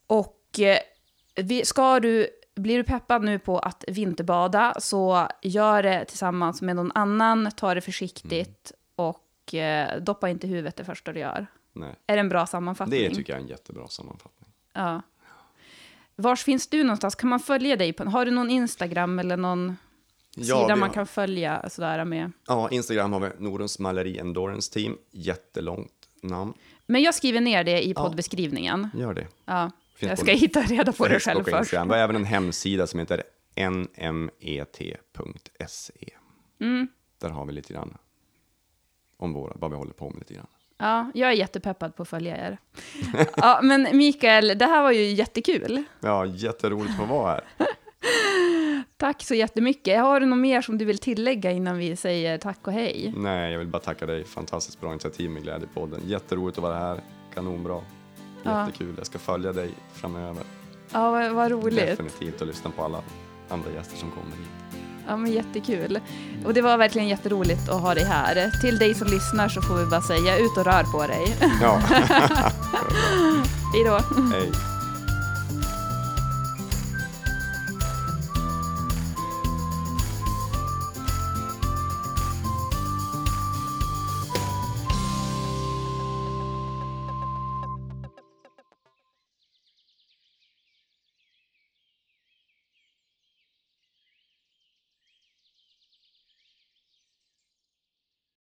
S2: Och eh, ska du blir du peppad nu på att vinterbada, så gör det tillsammans med någon annan, ta det försiktigt mm. och eh, doppa inte huvudet det första du gör. Nej. Är det en bra sammanfattning?
S1: Det tycker jag är en jättebra sammanfattning.
S2: Ja. Vars finns du någonstans? Kan man följa dig? På, har du någon Instagram eller någon ja, sida man kan följa sådär med?
S1: Ja, Instagram har vi Norens Maleri Endurance Team. Jättelångt namn.
S2: Men jag skriver ner det i poddbeskrivningen.
S1: Ja, gör det.
S2: Ja. jag ska hitta reda på det själv först.
S1: Vi har även en hemsida som heter nmet.se. Mm. Där har vi lite grann om våra, vad vi håller på med lite grann.
S2: Ja, jag är jättepeppad på att följa er. ja, men Mikael, det här var ju jättekul.
S1: Ja, jätteroligt att få vara här.
S2: tack så jättemycket. Har du något mer som du vill tillägga innan vi säger tack och hej?
S1: Nej, jag vill bara tacka dig. Fantastiskt bra initiativ med Glädjepodden. Jätteroligt att vara här. Kanonbra. Jättekul. Ja. Jag ska följa dig framöver.
S2: Ja, vad, vad roligt.
S1: Definitivt och lyssna på alla andra gäster som kommer hit.
S2: Ja, men jättekul. Och det var verkligen jätteroligt att ha dig här. Till dig som lyssnar så får vi bara säga ut och rör på dig. Ja.
S1: Hej
S2: då.
S1: Hej.